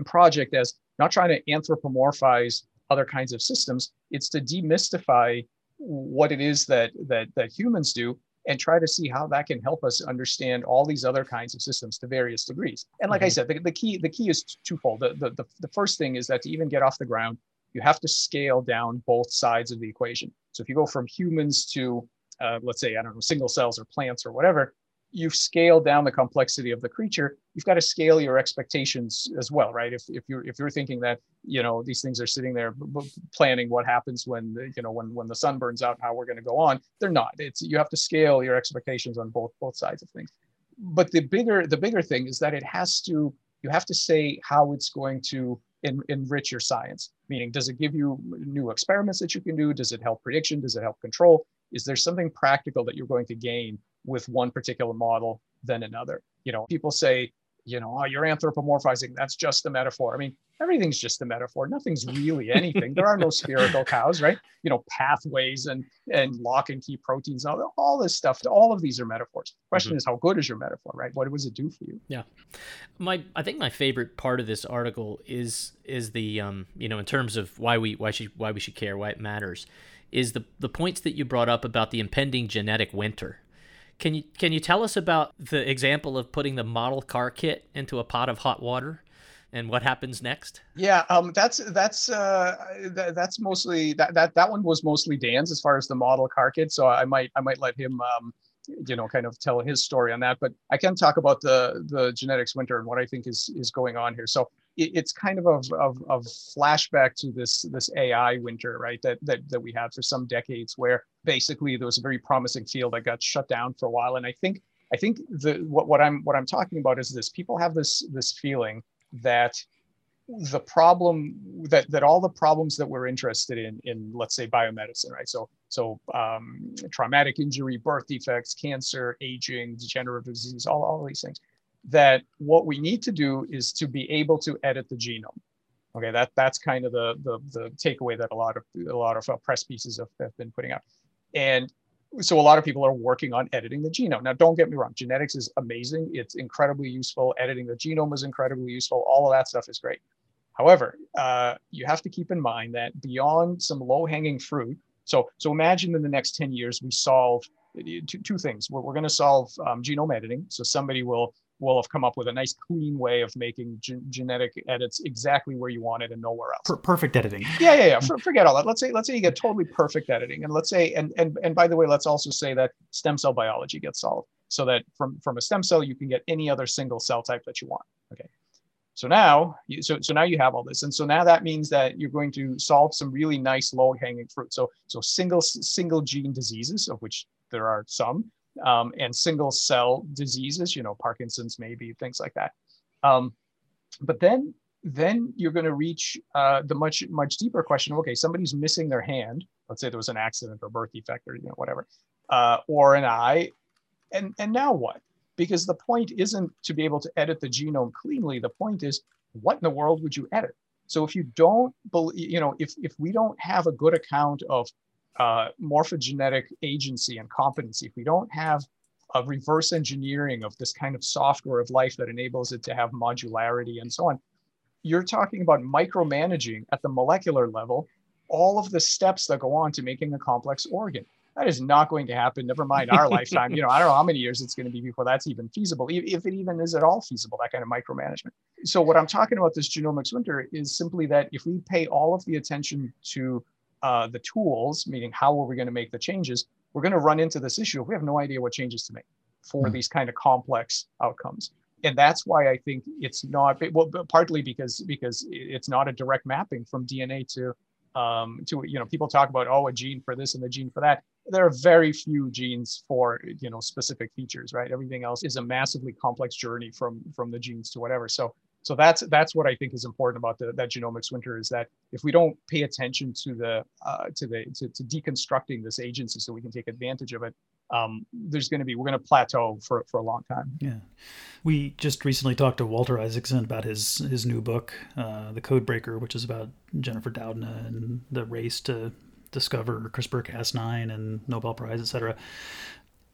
project as not trying to anthropomorphize other kinds of systems. It's to demystify what it is that that that humans do and try to see how that can help us understand all these other kinds of systems to various degrees. And like mm-hmm. I said, the, the key the key is twofold. The, the, the, the first thing is that to even get off the ground, you have to scale down both sides of the equation. So if you go from humans to uh, let's say I don't know single cells or plants or whatever, you've scaled down the complexity of the creature you've got to scale your expectations as well right? If, if you're if you're thinking that you know these things are sitting there planning what happens when the, you know when when the sun burns out how we're going to go on they're not. It's you have to scale your expectations on both both sides of things. But the bigger the bigger thing is that it has to you have to say how it's going to en- enrich your science. Meaning does it give you new experiments that you can do? Does it help prediction? Does it help control? Is there something practical that you're going to gain with one particular model than another. You know, people say, you know, oh, you're anthropomorphizing. That's just a metaphor. I mean, everything's just a metaphor. Nothing's really anything. there are no spherical cows, right? You know, pathways and and lock and key proteins, all, all this stuff. All of these are metaphors. The question mm-hmm. is, how good is your metaphor, right? What does it do for you? Yeah, my I think my favorite part of this article is is the um you know in terms of why we why should why we should care why it matters is the the points that you brought up about the impending genetic winter can you can you tell us about the example of putting the model car kit into a pot of hot water? and what happens next? Yeah, um, that's that's uh, th- that's mostly that that that one was mostly Dan's as far as the model car kit. So I might I might let him um, you know kind of tell his story on that. But I can talk about the the genetics winter and what I think is is going on here. So it, it's kind of a, of of flashback to this this AI winter, right? That that that we had for some decades, where basically there was a very promising field that got shut down for a while. And I think I think the what, what I'm what I'm talking about is this: people have this this feeling that the problem that that all the problems that we're interested in in let's say biomedicine right so so um, traumatic injury birth defects cancer aging degenerative disease all, all these things that what we need to do is to be able to edit the genome okay that that's kind of the the, the takeaway that a lot of a lot of uh, press pieces have, have been putting out and so a lot of people are working on editing the genome. Now, don't get me wrong, genetics is amazing. It's incredibly useful. Editing the genome is incredibly useful. All of that stuff is great. However, uh, you have to keep in mind that beyond some low-hanging fruit, so so imagine in the next 10 years we solve uh, two, two things. We're, we're going to solve um, genome editing. So somebody will will have come up with a nice clean way of making ge- genetic edits exactly where you want it and nowhere else. Per- perfect editing. Yeah, yeah, yeah. For, forget all that. Let's say let's say you get totally perfect editing, and let's say and and and by the way, let's also say that stem cell biology gets solved, so that from from a stem cell you can get any other single cell type that you want. Okay. So now, you, so so now you have all this, and so now that means that you're going to solve some really nice low-hanging fruit. So so single single gene diseases, of which there are some, um, and single cell diseases, you know, Parkinson's maybe things like that. Um, but then then you're going to reach uh, the much much deeper question. Okay, somebody's missing their hand. Let's say there was an accident or birth defect or you know whatever, uh, or an eye, and and now what? because the point isn't to be able to edit the genome cleanly. The point is, what in the world would you edit? So if you don't, believe, you know, if, if we don't have a good account of uh, morphogenetic agency and competency, if we don't have a reverse engineering of this kind of software of life that enables it to have modularity and so on, you're talking about micromanaging at the molecular level all of the steps that go on to making a complex organ that is not going to happen. Never mind our lifetime. You know, I don't know how many years it's going to be before that's even feasible, if it even is at all feasible, that kind of micromanagement. So, what I'm talking about this genomics winter is simply that if we pay all of the attention to uh, the tools, meaning how are we going to make the changes, we're going to run into this issue if we have no idea what changes to make for mm-hmm. these kind of complex outcomes. And that's why I think it's not well, partly because because it's not a direct mapping from DNA to um, to you know people talk about oh a gene for this and a gene for that there are very few genes for you know specific features right everything else is a massively complex journey from from the genes to whatever so so that's that's what i think is important about the, that genomics winter is that if we don't pay attention to the uh, to the to, to deconstructing this agency so we can take advantage of it um, there's going to be we're going to plateau for, for a long time yeah we just recently talked to walter isaacson about his his new book uh, the Codebreaker, which is about jennifer doudna and the race to discover CRISPR Cas9 and Nobel Prize, et cetera.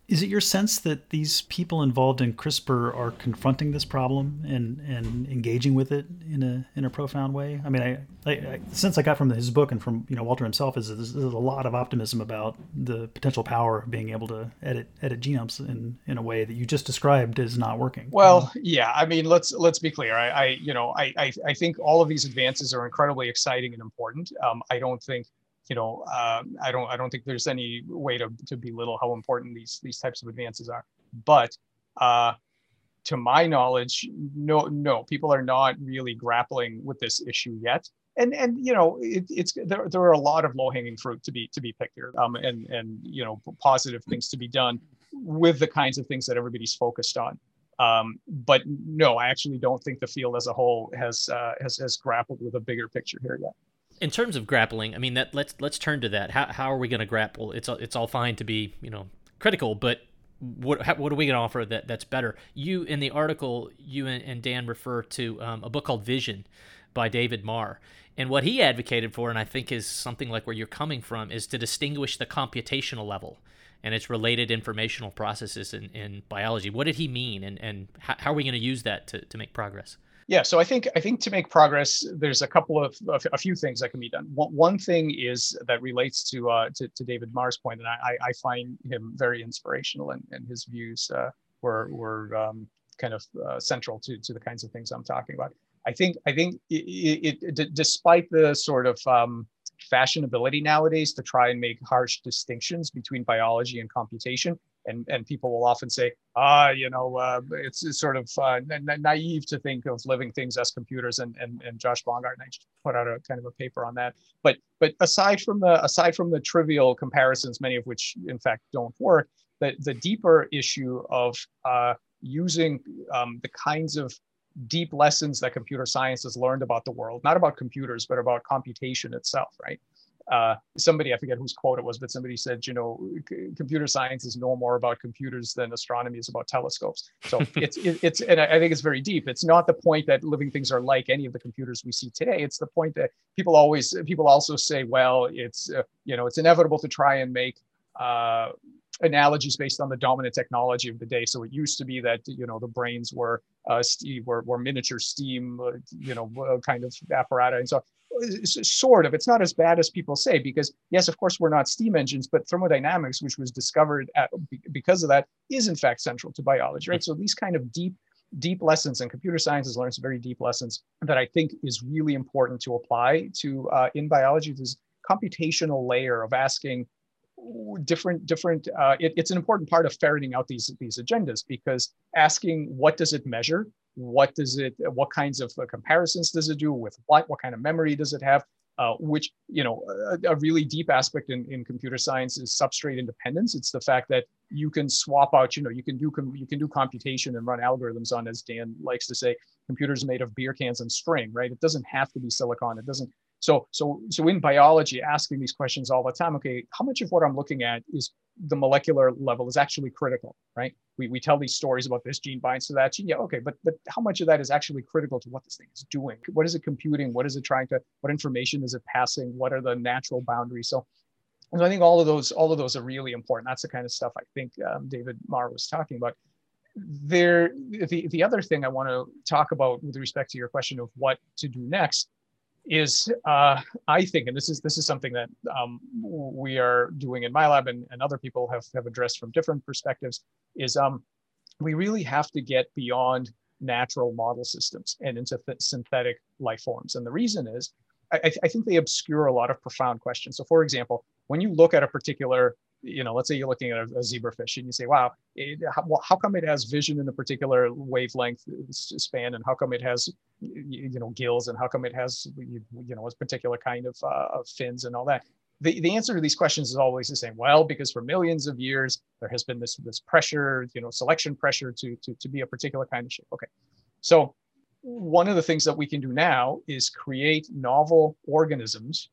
Is it your sense that these people involved in CRISPR are confronting this problem and, and engaging with it in a in a profound way? I mean, I, I, I the sense I got from his book and from you know Walter himself is there's, a lot of optimism about the potential power of being able to edit edit genomes in, in a way that you just described is not working. Well, yeah, I mean, let's let's be clear. I, I you know I, I I think all of these advances are incredibly exciting and important. Um, I don't think you know, uh, I don't I don't think there's any way to, to belittle how important these these types of advances are. But uh, to my knowledge, no no people are not really grappling with this issue yet. And and you know it, it's there, there are a lot of low hanging fruit to be to be picked here, um, and and you know positive things to be done with the kinds of things that everybody's focused on. Um, but no, I actually don't think the field as a whole has uh, has has grappled with a bigger picture here yet in terms of grappling, I mean that let's let's turn to that. How how are we going to grapple? It's it's all fine to be you know critical, but what how, what are we going to offer that that's better? You in the article, you and, and Dan refer to um, a book called Vision by David Marr, and what he advocated for, and I think is something like where you're coming from, is to distinguish the computational level and its related informational processes in, in biology. What did he mean, and and how, how are we going to use that to to make progress? Yeah, so I think I think to make progress, there's a couple of a few things that can be done. One, one thing is that relates to, uh, to, to David Marr's point, and I, I find him very inspirational, and, and his views uh, were were um, kind of uh, central to to the kinds of things I'm talking about. I think I think it, it, it despite the sort of um, fashionability nowadays to try and make harsh distinctions between biology and computation, and and people will often say, ah, you know, uh, it's, it's, sort of uh, na- naive to think of living things as computers. And and and Josh Bongard and I put out a kind of a paper on that. But but aside from the aside from the trivial comparisons, many of which in fact don't work, the the deeper issue of uh, using um, the kinds of deep lessons that computer science has learned about the world, not about computers, but about computation itself, right? Uh, somebody I forget whose quote it was, but somebody said, you know, c- computer science is no more about computers than astronomy is about telescopes. So it's it, it's and I think it's very deep. It's not the point that living things are like any of the computers we see today. It's the point that people always people also say, well, it's uh, you know, it's inevitable to try and make uh, analogies based on the dominant technology of the day. So it used to be that you know the brains were uh, were, were miniature steam, uh, you know, uh, kind of apparatus. And so sort of. It's not as bad as people say because yes of course we're not steam engines but thermodynamics which was discovered at, because of that is in fact central to biology right. So these kind of deep deep lessons and computer science has learned some very deep lessons that i think is really important to apply to uh, in biology this computational layer of asking different different uh, it, it's an important part of ferreting out these these agendas because asking what does it measure? What does it what kinds of uh, comparisons does it do with what what kind of memory does it have? Uh, which you know a, a, really deep aspect in, in computer science is substrate independence. It's the fact that you can swap out you know you can do com- you can do computation and run algorithms on as dan likes to say computers made of beer cans and string right? It doesn't have to be silicon. It doesn't so, so, so in biology, asking these questions all the time, okay, how much of what I'm looking at is the molecular level is actually critical, right? We, we tell these stories about this gene binds to that gene. Yeah, okay, but, but how much of that is actually critical to what this thing is doing? What is it computing? What is it trying to, what information is it passing? What are the natural boundaries? So, so I think all of those, all of those are really important. That's the kind of stuff I think um, David Marr was talking about there the, the other thing i want to talk about with respect to your question of what to do next is uh, I think, and this is this is something that um, we are doing in my lab and, and other people have, have addressed from different perspectives, is um, we really have to get beyond natural model systems and into th- synthetic life forms. And the reason is, I, I think they obscure a lot of profound questions. So for example, when you look at a particular you know, let's say you're looking at a, a zebrafish and you say, wow, it, how, well, how come it has vision in a particular wavelength span and how come it has, you know, gills and how come it has, you, you know, a particular kind of, uh, of fins and all that? The, the answer to these questions is always the same. Well, because for millions of years, there has been this, this pressure, you know, selection pressure to, to, to be a particular kind of shape. Okay. So one of the things that we can do now is create novel organisms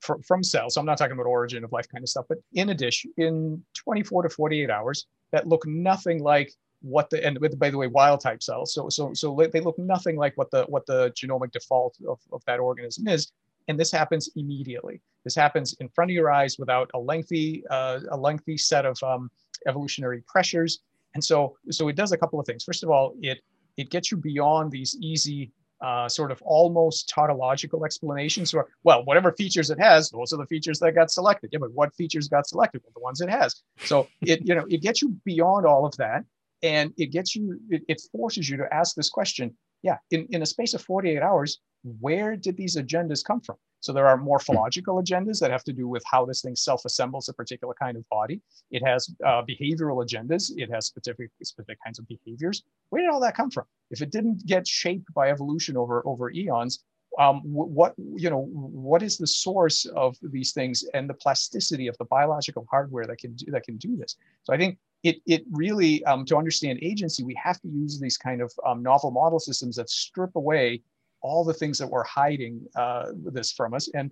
from, from cells. So I'm not talking about origin of life kind of stuff, but in addition, in 24 to 48 hours that look nothing like what the and by the way wild type cells so so so they look nothing like what the what the genomic default of, of that organism is and this happens immediately this happens in front of your eyes without a lengthy uh, a lengthy set of um, evolutionary pressures and so so it does a couple of things first of all it it gets you beyond these easy uh, sort of almost tautological explanations or well whatever features it has those are the features that got selected. Yeah but what features got selected? Well, the ones it has. So it you know it gets you beyond all of that and it gets you it, it forces you to ask this question. Yeah in, in a space of 48 hours where did these agendas come from so there are morphological agendas that have to do with how this thing self-assembles a particular kind of body. It has uh, behavioral agendas. It has specific specific kinds of behaviors. Where did all that come from? If it didn't get shaped by evolution over over eons, um, what you know what is the source of these things and the plasticity of the biological hardware that can do that can do this? So I think it it really um, to understand agency, we have to use these kind of um, novel model systems that strip away all the things that were hiding uh, this from us and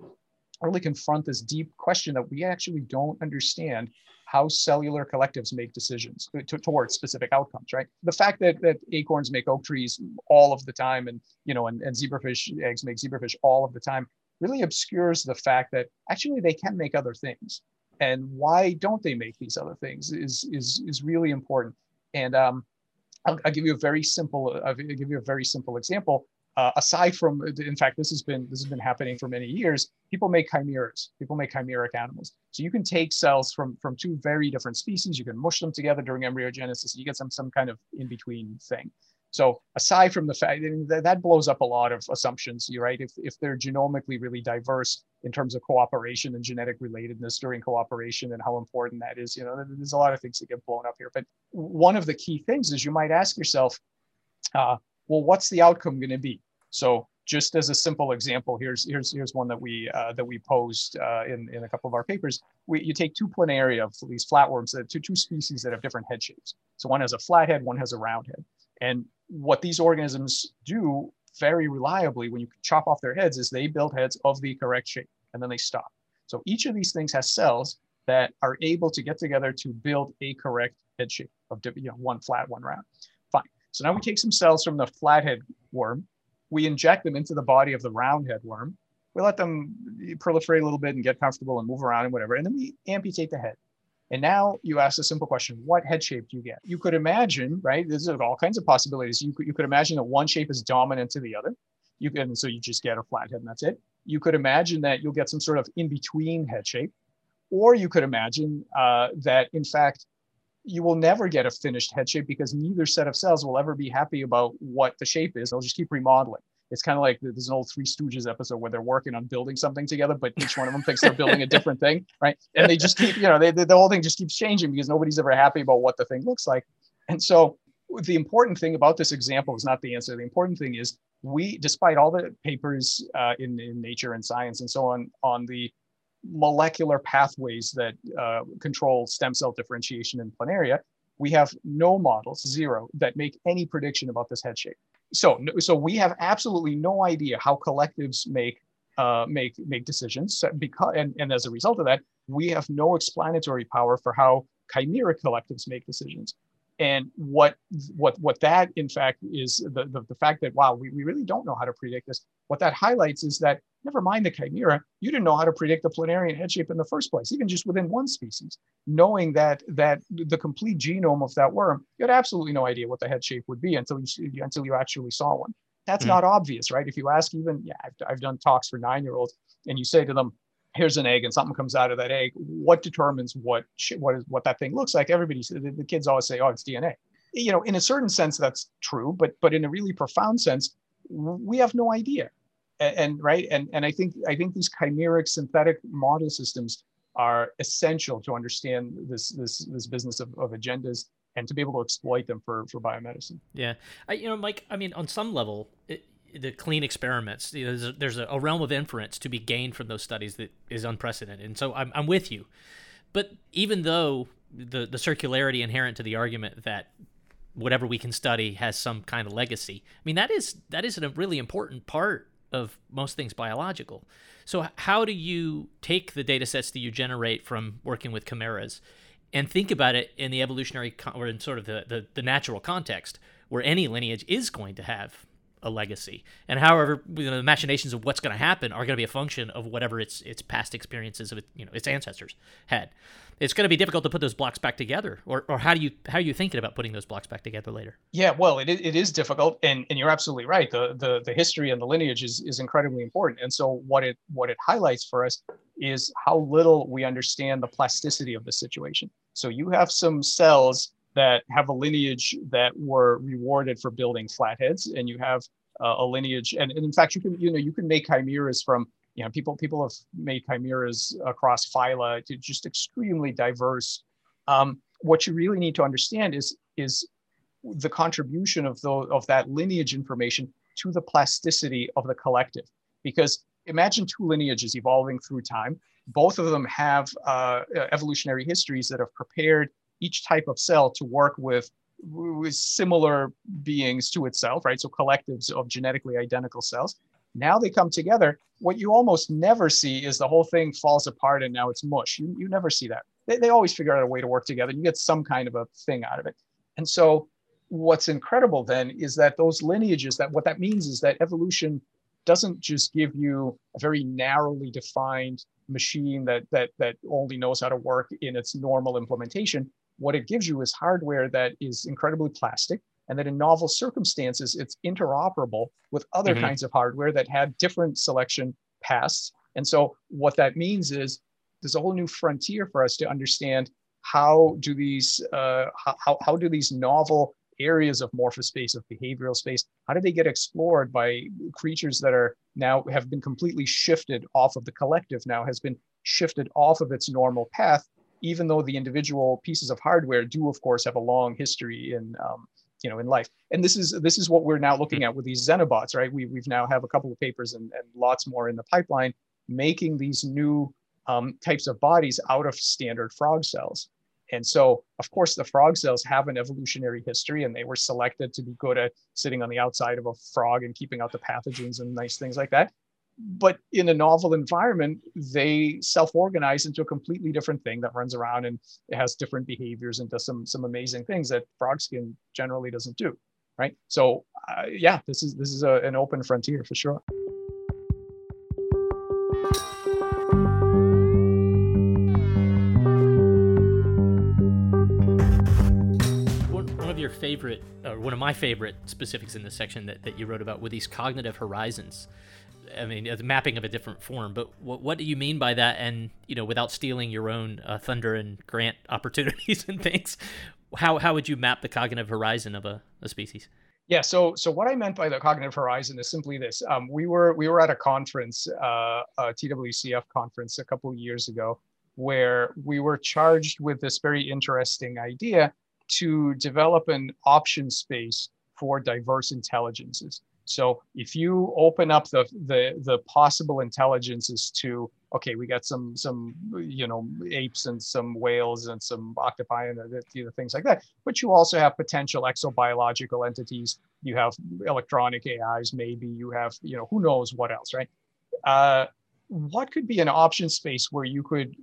really confront this deep question that we actually don't understand how cellular collectives make decisions to, towards specific outcomes right? The fact that, that acorns make oak trees all of the time and you know and, and zebrafish eggs make zebrafish all of the time really obscures the fact that actually they can make other things. And why don't they make these other things is is is really important. And um, I'll, I'll, give you a very simple I'll give you a very simple example uh, aside from, in fact, this has been this has been happening for many years. People make chimeras. People make chimeric animals. So you can take cells from from two very different species. You can mush them together during embryogenesis. And You get some some kind of in between thing. So aside from the fact that that blows up a lot of assumptions, right. If, if they're genomically really diverse in terms of cooperation and genetic relatedness during cooperation and how important that is, you know, there's a lot of things that get blown up here. But one of the key things is you might ask yourself, uh, well, what's the outcome going to be? So just as a simple example, here's here's here's one that we uh, that we posed uh, in in a couple of our papers. We, you take two planaria of these flatworms, that two two species that have different head shapes. So one has a flat head, one has a round head, and what these organisms do very reliably when you chop off their heads is they build heads of the correct shape and then they stop. So each of these things has cells that are able to get together to build a correct head shape of you know one flat, one round. So now we take some cells from the flathead worm, we inject them into the body of the roundhead worm. We let them proliferate a little bit and get comfortable and move around and whatever, and then we amputate the head. And now you ask a simple question: What head shape do you get? You could imagine, right? There's all kinds of possibilities. You could you could imagine that one shape is dominant to the other. You can so you just get a flat head and that's it. You could imagine that you'll get some sort of in between head shape, or you could imagine uh, that in fact you will never get a finished head shape because neither set of cells will ever be happy about what the shape is. They'll just keep remodeling. It's kind of like there's an old Three Stooges episode where they're working on building something together, but each one of them thinks they're building a different thing, right? And they just keep, you know, they, the whole thing just keeps changing because nobody's ever happy about what the thing looks like. And so the important thing about this example is not the answer. The important thing is we, despite all the papers uh, in, in Nature and Science and so on, on the molecular pathways that uh, control stem cell differentiation in planaria, we have no models, zero, that make any prediction about this head shape. So, so we have absolutely no idea how collectives make uh, make make decisions. Because and, and as a result of that, we have no explanatory power for how chimera collectives make decisions. And what what what that in fact is the, the, the fact that wow, we, we really don't know how to predict this. What that highlights is that never mind the chimera, you didn't know how to predict the planarian head shape in the first place, even just within one species. Knowing that that the complete genome of that worm, you had absolutely no idea what the head shape would be until you until you actually saw one. That's mm-hmm. not obvious, right? If you ask even, yeah, I've, I've done talks for nine year olds, and you say to them, here's an egg and something comes out of that egg what determines what what is what that thing looks like? Everybody the, the kids always say oh it's dna you know in a certain sense that's true but but in a really profound sense we have no idea. And, and right and and i think i think these chimeric synthetic model systems are essential to understand this this this business of, of agendas and to be able to exploit them for for biomedicine. Yeah. I, you know mike i mean on some level it, the clean experiments. You know, there's, a, there's a, realm of inference to be gained from those studies that is unprecedented. And so I'm, I'm with you. But even though the, the circularity inherent to the argument that whatever we can study has some kind of legacy, I mean, that is that is a really important part of most things biological. So how do you take the data sets that you generate from working with chimeras and think about it in the evolutionary con- or in sort of the, the, the natural context where any lineage is going to have a legacy. And however, you know, the machinations of what's going to happen are going to be a function of whatever its its past experiences of it, you know its ancestors had. It's going to be difficult to put those blocks back together, or, or how do you how are you thinking about putting those blocks back together later? Yeah, well, it, it is difficult, and, and you're absolutely right. The, the the history and the lineage is is incredibly important, and so what it what it highlights for us is how little we understand the plasticity of the situation. So you have some cells that have a lineage that were rewarded for building flatheads, and you have uh, a lineage. And, and, in fact, you can you know you can make chimeras from you know people people have made chimeras across phyla to just extremely diverse. Um, what you really need to understand is is the contribution of the of that lineage information to the plasticity of the collective, because imagine two lineages evolving through time. Both of them have uh, evolutionary histories that have prepared each type of cell to work with with similar beings to itself, right? So collectives of genetically identical cells. Now they come together. What you almost never see is the whole thing falls apart and now it's mush. You, you never see that. They, they always figure out a way to work together. and You get some kind of a thing out of it. And so what's incredible then is that those lineages, that what that means is that evolution doesn't just give you a very narrowly defined machine that that that only knows how to work in its normal implementation what it gives you is hardware that is incredibly plastic and that in novel circumstances it's interoperable with other mm-hmm. kinds of hardware that had different selection paths and so what that means is there's a whole new frontier for us to understand how do these uh, how, how do these novel areas of morphospace of behavioral space how do they get explored by creatures that are now have been completely shifted off of the collective now has been shifted off of its normal path even though the individual pieces of hardware do of course have a long history in um, you know in life. And this is this is what we're now looking at with these xenobots right? We, we've now have a couple of papers and, and lots more in the pipeline making these new um, types of bodies out of standard frog cells. And so of course the frog cells have an evolutionary history and they were selected to be good at sitting on the outside of a frog and keeping out the pathogens and nice things like that but in a novel environment, they self-organize into a completely different thing that runs around and it has different behaviors and does some some amazing things that frog skin generally doesn't do, right? So uh, yeah, this is this is a, an open frontier for sure. One of your favorite, or one of my favorite specifics in this section that, that you wrote about were these cognitive horizons. I mean, it's mapping of a different form. But what what do you mean by that? And you know, without stealing your own uh, Thunder and Grant opportunities and things, how how would you map the cognitive horizon of a, a species? Yeah. So so what I meant by the cognitive horizon is simply this. Um, we were we were at a conference, uh, a TWCF conference a couple of years ago, where we were charged with this very interesting idea to develop an option space for diverse intelligences. So if you open up the the the possible intelligences to okay, we got some some you know apes and some whales and some octopi and the, the things like that, but you also have potential exobiological entities. You have electronic AIs, maybe you have you know who knows what else, right? Uh, what could be an option space where you could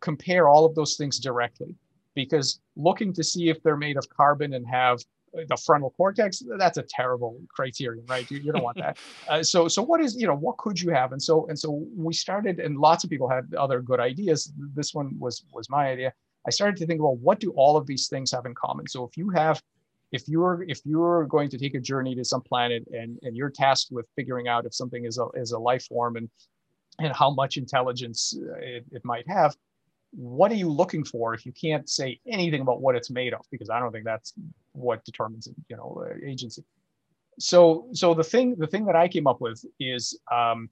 compare all of those things directly? Because looking to see if they're made of carbon and have the frontal cortex that's a terrible criterion right? You, you don't want that. Uh, so so what is you know what could you have? And so and so we started and lots of people had other good ideas. This one was was my idea. I started to think well what do all of these things have in common? So if you have if you're if you're going to take a journey to some planet and and you're tasked with figuring out if something is a is a life form and and how much intelligence it, it might have what are you looking for if you can't say anything about what it's made of? Because i don't think that's what determines you know uh, agency. So so the thing the thing that i came up with is um,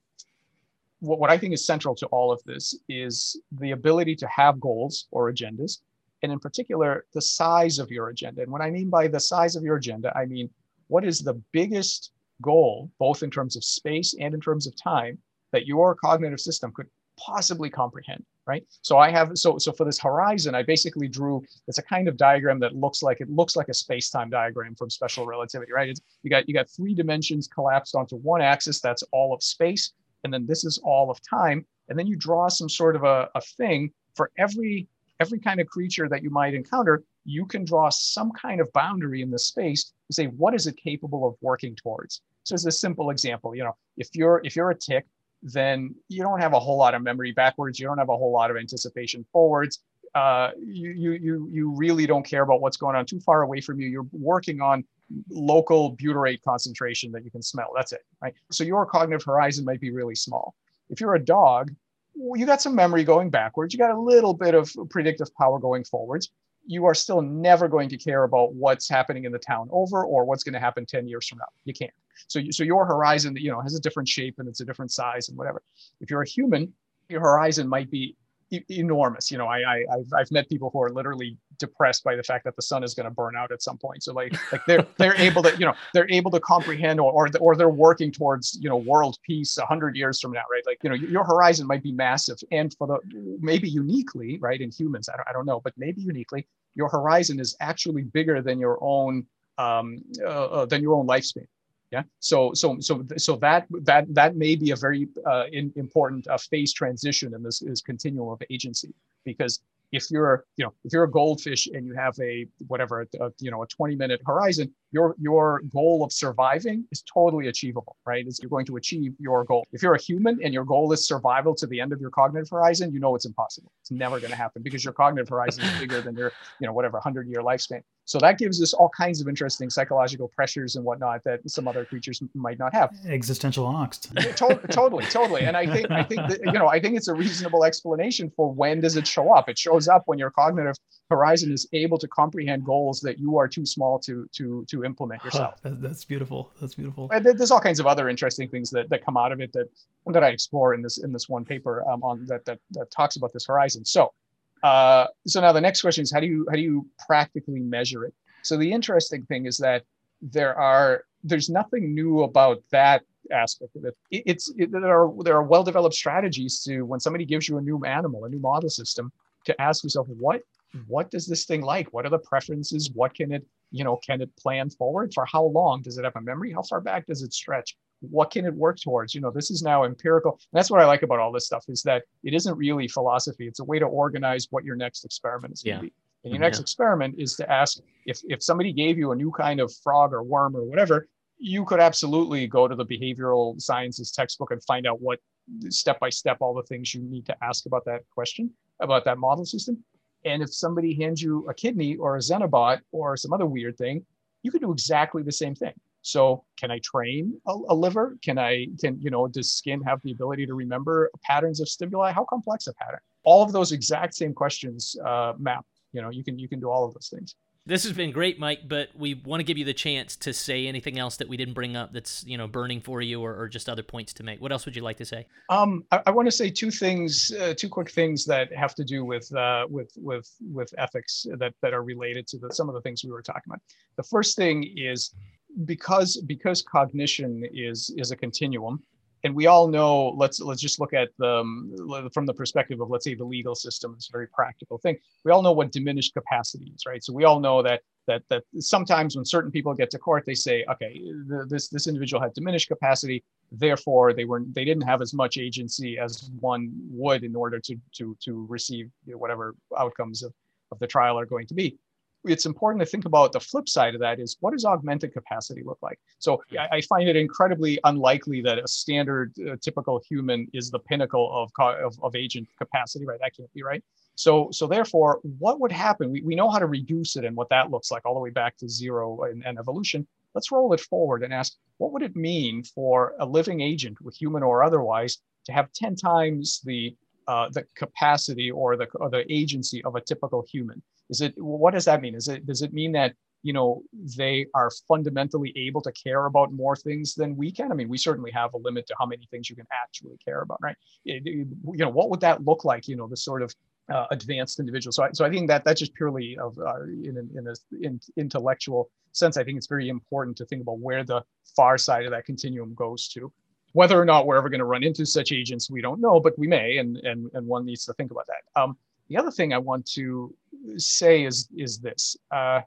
what, what i think is central to all of this is the ability to have goals or agendas and in particular the size of your agenda. And what i mean by the size of your agenda i mean what is the biggest goal both in terms of space and in terms of time that your cognitive system could possibly comprehend right? So I have, so, so for this horizon, I basically drew, it's a kind of diagram that looks like, it looks like a space-time diagram from special relativity, right? It's, you got, you got three dimensions collapsed onto one axis, that's all of space. And then this is all of time. And then you draw some sort of a, a thing for every, every kind of creature that you might encounter, you can draw some kind of boundary in the space to say, what is it capable of working towards? So as a simple example, you know, if you're, if you're a tick, then you don't have a whole lot of memory backwards. You don't have a whole lot of anticipation forwards. Uh, you, you, you, you really don't care about what's going on too far away from you. You're working on local butyrate concentration that you can smell. That's it, right? So your cognitive horizon might be really small. If you're a dog, you got some memory going backwards. You got a little bit of predictive power going forwards. You are still never going to care about what's happening in the town over or what's going to happen 10 years from now. You can't. So, so your horizon, you know, has a different shape and it's a different size and whatever. If you're a human, your horizon might be e- enormous. You know, I, I I've, I've met people who are literally depressed by the fact that the sun is going to burn out at some point. So like like they're they're able to you know they're able to comprehend or or, or they're working towards you know world peace a hundred years from now, right? Like you know your horizon might be massive, and for the maybe uniquely, right, in humans, I don't I don't know, but maybe uniquely, your horizon is actually bigger than your own um, uh, uh, than your own lifespan. Yeah. So so so so that that that may be a very uh, in, important uh, phase transition in this is continuum of agency. Because if you're you know if you're a goldfish and you have a whatever a, you know a 20 minute horizon your your goal of surviving is totally achievable, right? It's, you're going to achieve your goal. If you're a human and your goal is survival to the end of your cognitive horizon, you know it's impossible. It's never going to happen because your cognitive horizon is bigger than your, you know, whatever 100 year lifespan. So that gives us all kinds of interesting psychological pressures and whatnot that some other creatures might not have. Existential angst. totally, totally, totally. And I think I think that, you know I think it's a reasonable explanation for when does it show up. It shows up when your cognitive horizon is able to comprehend goals that you are too small to to to implement yourself. Huh, that's beautiful. That's beautiful. And there's all kinds of other interesting things that, that come out of it that that I explore in this in this one paper um, on that, that that talks about this horizon. So uh, so now the next question is how do you how do you practically measure it? So the interesting thing is that there are there's nothing new about that aspect of it. It's it, there are there are well developed strategies to when somebody gives you a new animal, a new model system, to ask yourself what what does this thing like? What are the preferences? What can it you know can it plan forward for how long? Does it have a memory? How far back does it stretch? what can it work towards you know this is now empirical and that's what i like about all this stuff is that it isn't really philosophy it's a way to organize what your next experiment is going to yeah. be and your mm-hmm. next yeah. experiment is to ask if if somebody gave you a new kind of frog or worm or whatever you could absolutely go to the behavioral sciences textbook and find out what step by step all the things you need to ask about that question about that model system and if somebody hands you a kidney or a xenobot or some other weird thing you can do exactly the same thing so can I train a, a, liver? Can I, can, you know, does skin have the ability to remember patterns of stimuli? How complex a pattern? All of those exact same questions uh, map, you know, you can, you can do all of those things. This has been great, Mike, but we want to give you the chance to say anything else that we didn't bring up that's, you know, burning for you or, or just other points to make. What else would you like to say? Um, I, I want to say two things, uh, two quick things that have to do with, uh, with, with, with ethics that, that are related to the, some of the things we were talking about. The first thing is because because cognition is is a continuum and we all know let's let's just look at the um, from the perspective of let's say the legal system it's a very practical thing. We all know what diminished capacity is right? So we all know that that that sometimes when certain people get to court they say okay this this individual had diminished capacity therefore they weren't they didn't have as much agency as one would in order to to to receive you know, whatever outcomes of, of the trial are going to be it's important to think about the flip side of that is what does augmented capacity look like? So I, I find it incredibly unlikely that a standard uh, typical human is the pinnacle of, of, of agent capacity, right? That can't be right. So, so therefore, what would happen? We, we know how to reduce it and what that looks like all the way back to zero and, and evolution. Let's roll it forward and ask, what would it mean for a living agent, with human or otherwise, to have 10 times the uh, the capacity or the, or the agency of a typical human? Is it what does that mean? Is it does it mean that you know they are fundamentally able to care about more things than we can? I mean, we certainly have a limit to how many things you can actually care about, right? You know, what would that look like? You know, the sort of uh, advanced individual. So, I, so I think that that's just purely of uh, in an in a in intellectual sense. I think it's very important to think about where the far side of that continuum goes to. Whether or not we're ever going to run into such agents, we don't know, but we may, and and and one needs to think about that. Um, the other thing I want to say is is this. Uh,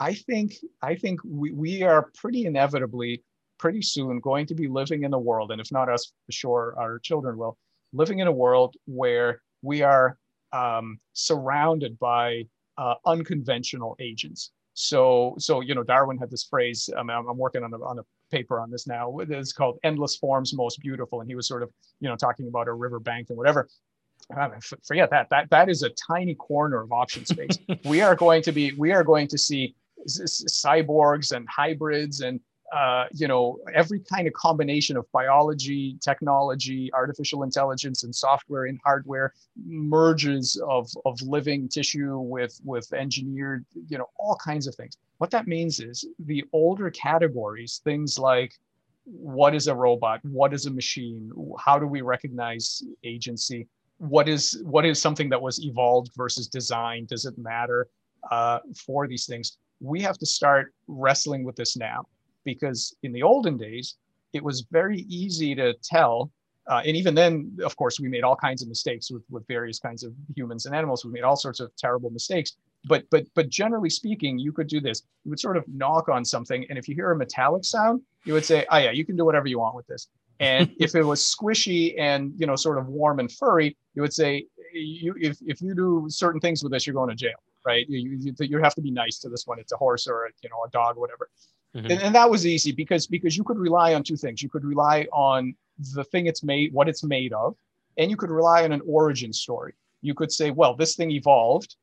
I think I think we, we are pretty inevitably pretty soon going to be living in a world, and if not us, for sure our children will, living in a world where we are um, surrounded by uh, unconventional agents. So, so you know, Darwin had this phrase. Um, I'm, I'm working on a, on a paper on this now. It's called "Endless Forms Most Beautiful," and he was sort of, you know, talking about a river bank and whatever forget that. That that is a tiny corner of option space. we are going to be we are going to see cyborgs and hybrids and uh, you know every kind of combination of biology, technology, artificial intelligence, and software and hardware merges of of living tissue with with engineered you know all kinds of things. What that means is the older categories, things like what is a robot, what is a machine, how do we recognize agency what is what is something that was evolved versus designed? Does it matter uh, for these things? We have to start wrestling with this now because in the olden days it was very easy to tell uh, and even then of course we made all kinds of mistakes with, with various kinds of humans and animals. We made all sorts of terrible mistakes. But but but generally speaking you could do this. You would sort of knock on something and if you hear a metallic sound you would say oh yeah you can do whatever you want with this and if it was squishy and you know sort of warm and furry, you would say you if, if you do certain things with this, you're going to jail, right? You, you, you have to be nice to this one. It's a horse or a, you know a dog, whatever. Mm-hmm. And, and that was easy because because you could rely on two things. You could rely on the thing it's made, what it's made of, and you could rely on an origin story. You could say, well, this thing evolved,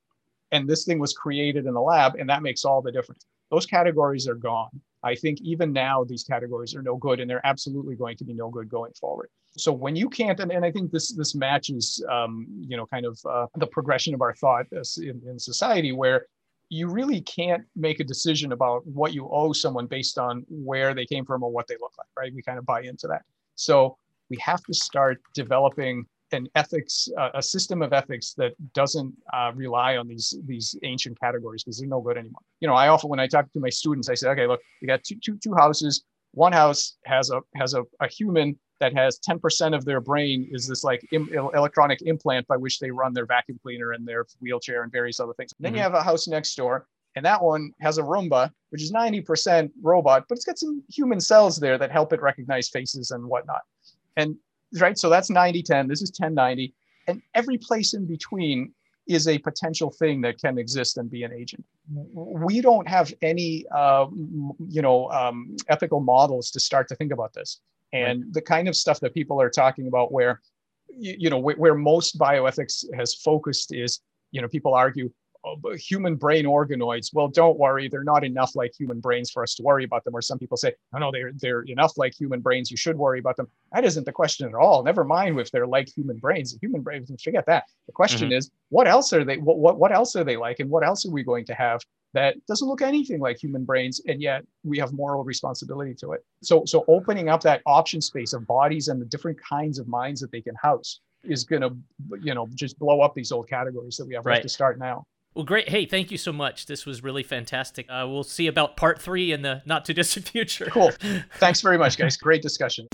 and this thing was created in the lab, and that makes all the difference. Those categories are gone. I think even now these categories are no good, and they're absolutely going to be no good going forward. So when you can't, and, and I think this this matches, um, you know, kind of uh, the progression of our thought in, in society, where you really can't make a decision about what you owe someone based on where they came from or what they look like, right? We kind of buy into that. So we have to start developing an ethics, uh, a system of ethics that doesn't uh, rely on these these ancient categories because they're no good anymore. You know, I often when I talk to my students, I say, okay, look, you got two, two, two houses. One house has a has a, a human that has 10% of their brain is this like Im- electronic implant by which they run their vacuum cleaner and their wheelchair and various other things. Mm-hmm. Then you mm-hmm. have a house next door, and that one has a Roomba, which is 90% robot, but it's got some human cells there that help it recognize faces and whatnot. And right, so that's 90 10. This is 10 90. And every place in between is a potential thing that can exist and be an agent. We don't have any, uh, you know, um, ethical models to start to think about this and right. the kind of stuff that people are talking about where you, know where, where, most bioethics has focused is you know people argue human brain organoids. Well don't worry they're not enough like human brains for us to worry about them or some people say no no they're they're enough like human brains you should worry about them. That isn't the question at all never mind if they're like human brains human brains forget that. The question mm-hmm. is what else are they what, what what else are they like and what else are we going to have that doesn't look anything like human brains and yet we have moral responsibility to it? So so opening up that option space of bodies and the different kinds of minds that they can house is going to you know just blow up these old categories that we have right. to start now well, great. Hey, thank you so much. This was really fantastic. Uh, we'll see about part three in the not too distant future. Cool. Thanks very much, guys. Great discussion.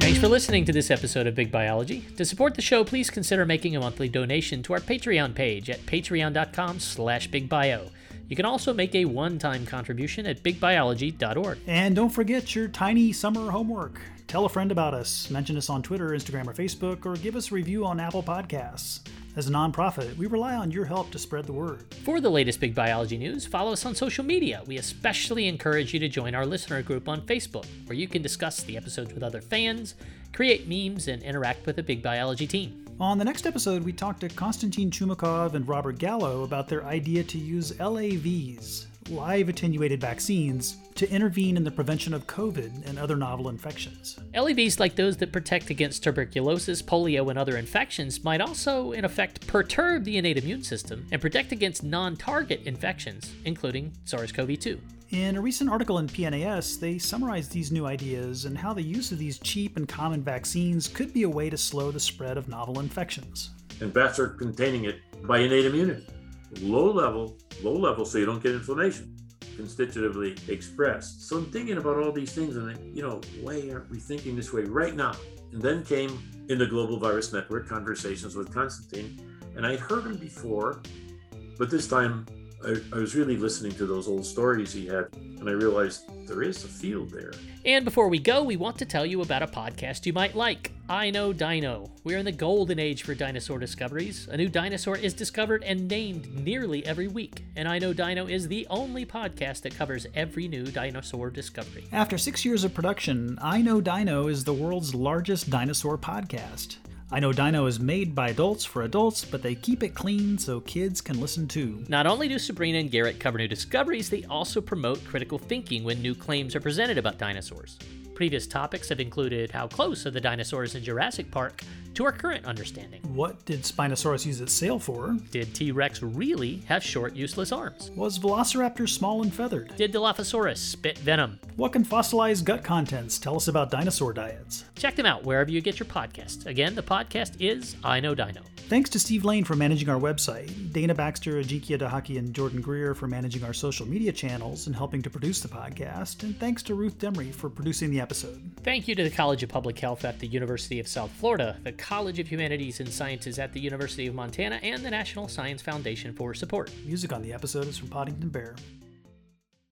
Thanks for listening to this episode of Big Biology. To support the show, please consider making a monthly donation to our Patreon page at patreon.com slash bigbio. You can also make a one-time contribution at bigbiology.org. And don't forget your tiny summer homework. Tell a friend about us, mention us on Twitter, Instagram, or Facebook, or give us a review on Apple Podcasts. As a nonprofit, we rely on your help to spread the word. For the latest big biology news, follow us on social media. We especially encourage you to join our listener group on Facebook, where you can discuss the episodes with other fans, create memes, and interact with the big biology team. On the next episode, we talked to Konstantin Chumakov and Robert Gallo about their idea to use LAVs, live attenuated vaccines to intervene in the prevention of COVID and other novel infections. LAVs, like those that protect against tuberculosis, polio, and other infections, might also, in effect, perturb the innate immune system and protect against non target infections, including SARS CoV 2. In a recent article in PNAS, they summarized these new ideas and how the use of these cheap and common vaccines could be a way to slow the spread of novel infections. And bats are containing it by innate immunity low level, low level, so you don't get inflammation, constitutively expressed. So I'm thinking about all these things, and you know, why aren't we thinking this way right now? And then came in the Global Virus Network conversations with Konstantin, and I'd heard him before, but this time I, I, was really listening to those old stories he had, and I realized there is a field there. And before we go, we want to tell you about a podcast you might like. I Know Dino. We're in the golden age for dinosaur discoveries. A new dinosaur is discovered and named nearly every week, and I Know Dino is the only podcast that covers every new dinosaur discovery. After six years of production, I Know Dino is the world's largest dinosaur podcast. I know Dino is made by adults for adults, but they keep it clean so kids can listen too. Not only do Sabrina and Garrett cover new discoveries, they also promote critical thinking when new claims are presented about dinosaurs. Previous topics have included how close are the dinosaurs in Jurassic Park to our current understanding. What did Spinosaurus use its sail for? Did T Rex really have short, useless arms? Was Velociraptor small and feathered? Did Dilophosaurus spit venom? What can fossilized gut contents tell us about dinosaur diets? Check them out wherever you get your podcasts. Again, the podcast is I Know Dino. Thanks to Steve Lane for managing our website, Dana Baxter, Ajikia Dahaki, and Jordan Greer for managing our social media channels and helping to produce the podcast, and thanks to Ruth Demery for producing the episode. Thank you to the College of Public Health at the University of South Florida, the College of Humanities and Sciences at the University of Montana, and the National Science Foundation for support. Music on the episode is from Poddington Bear.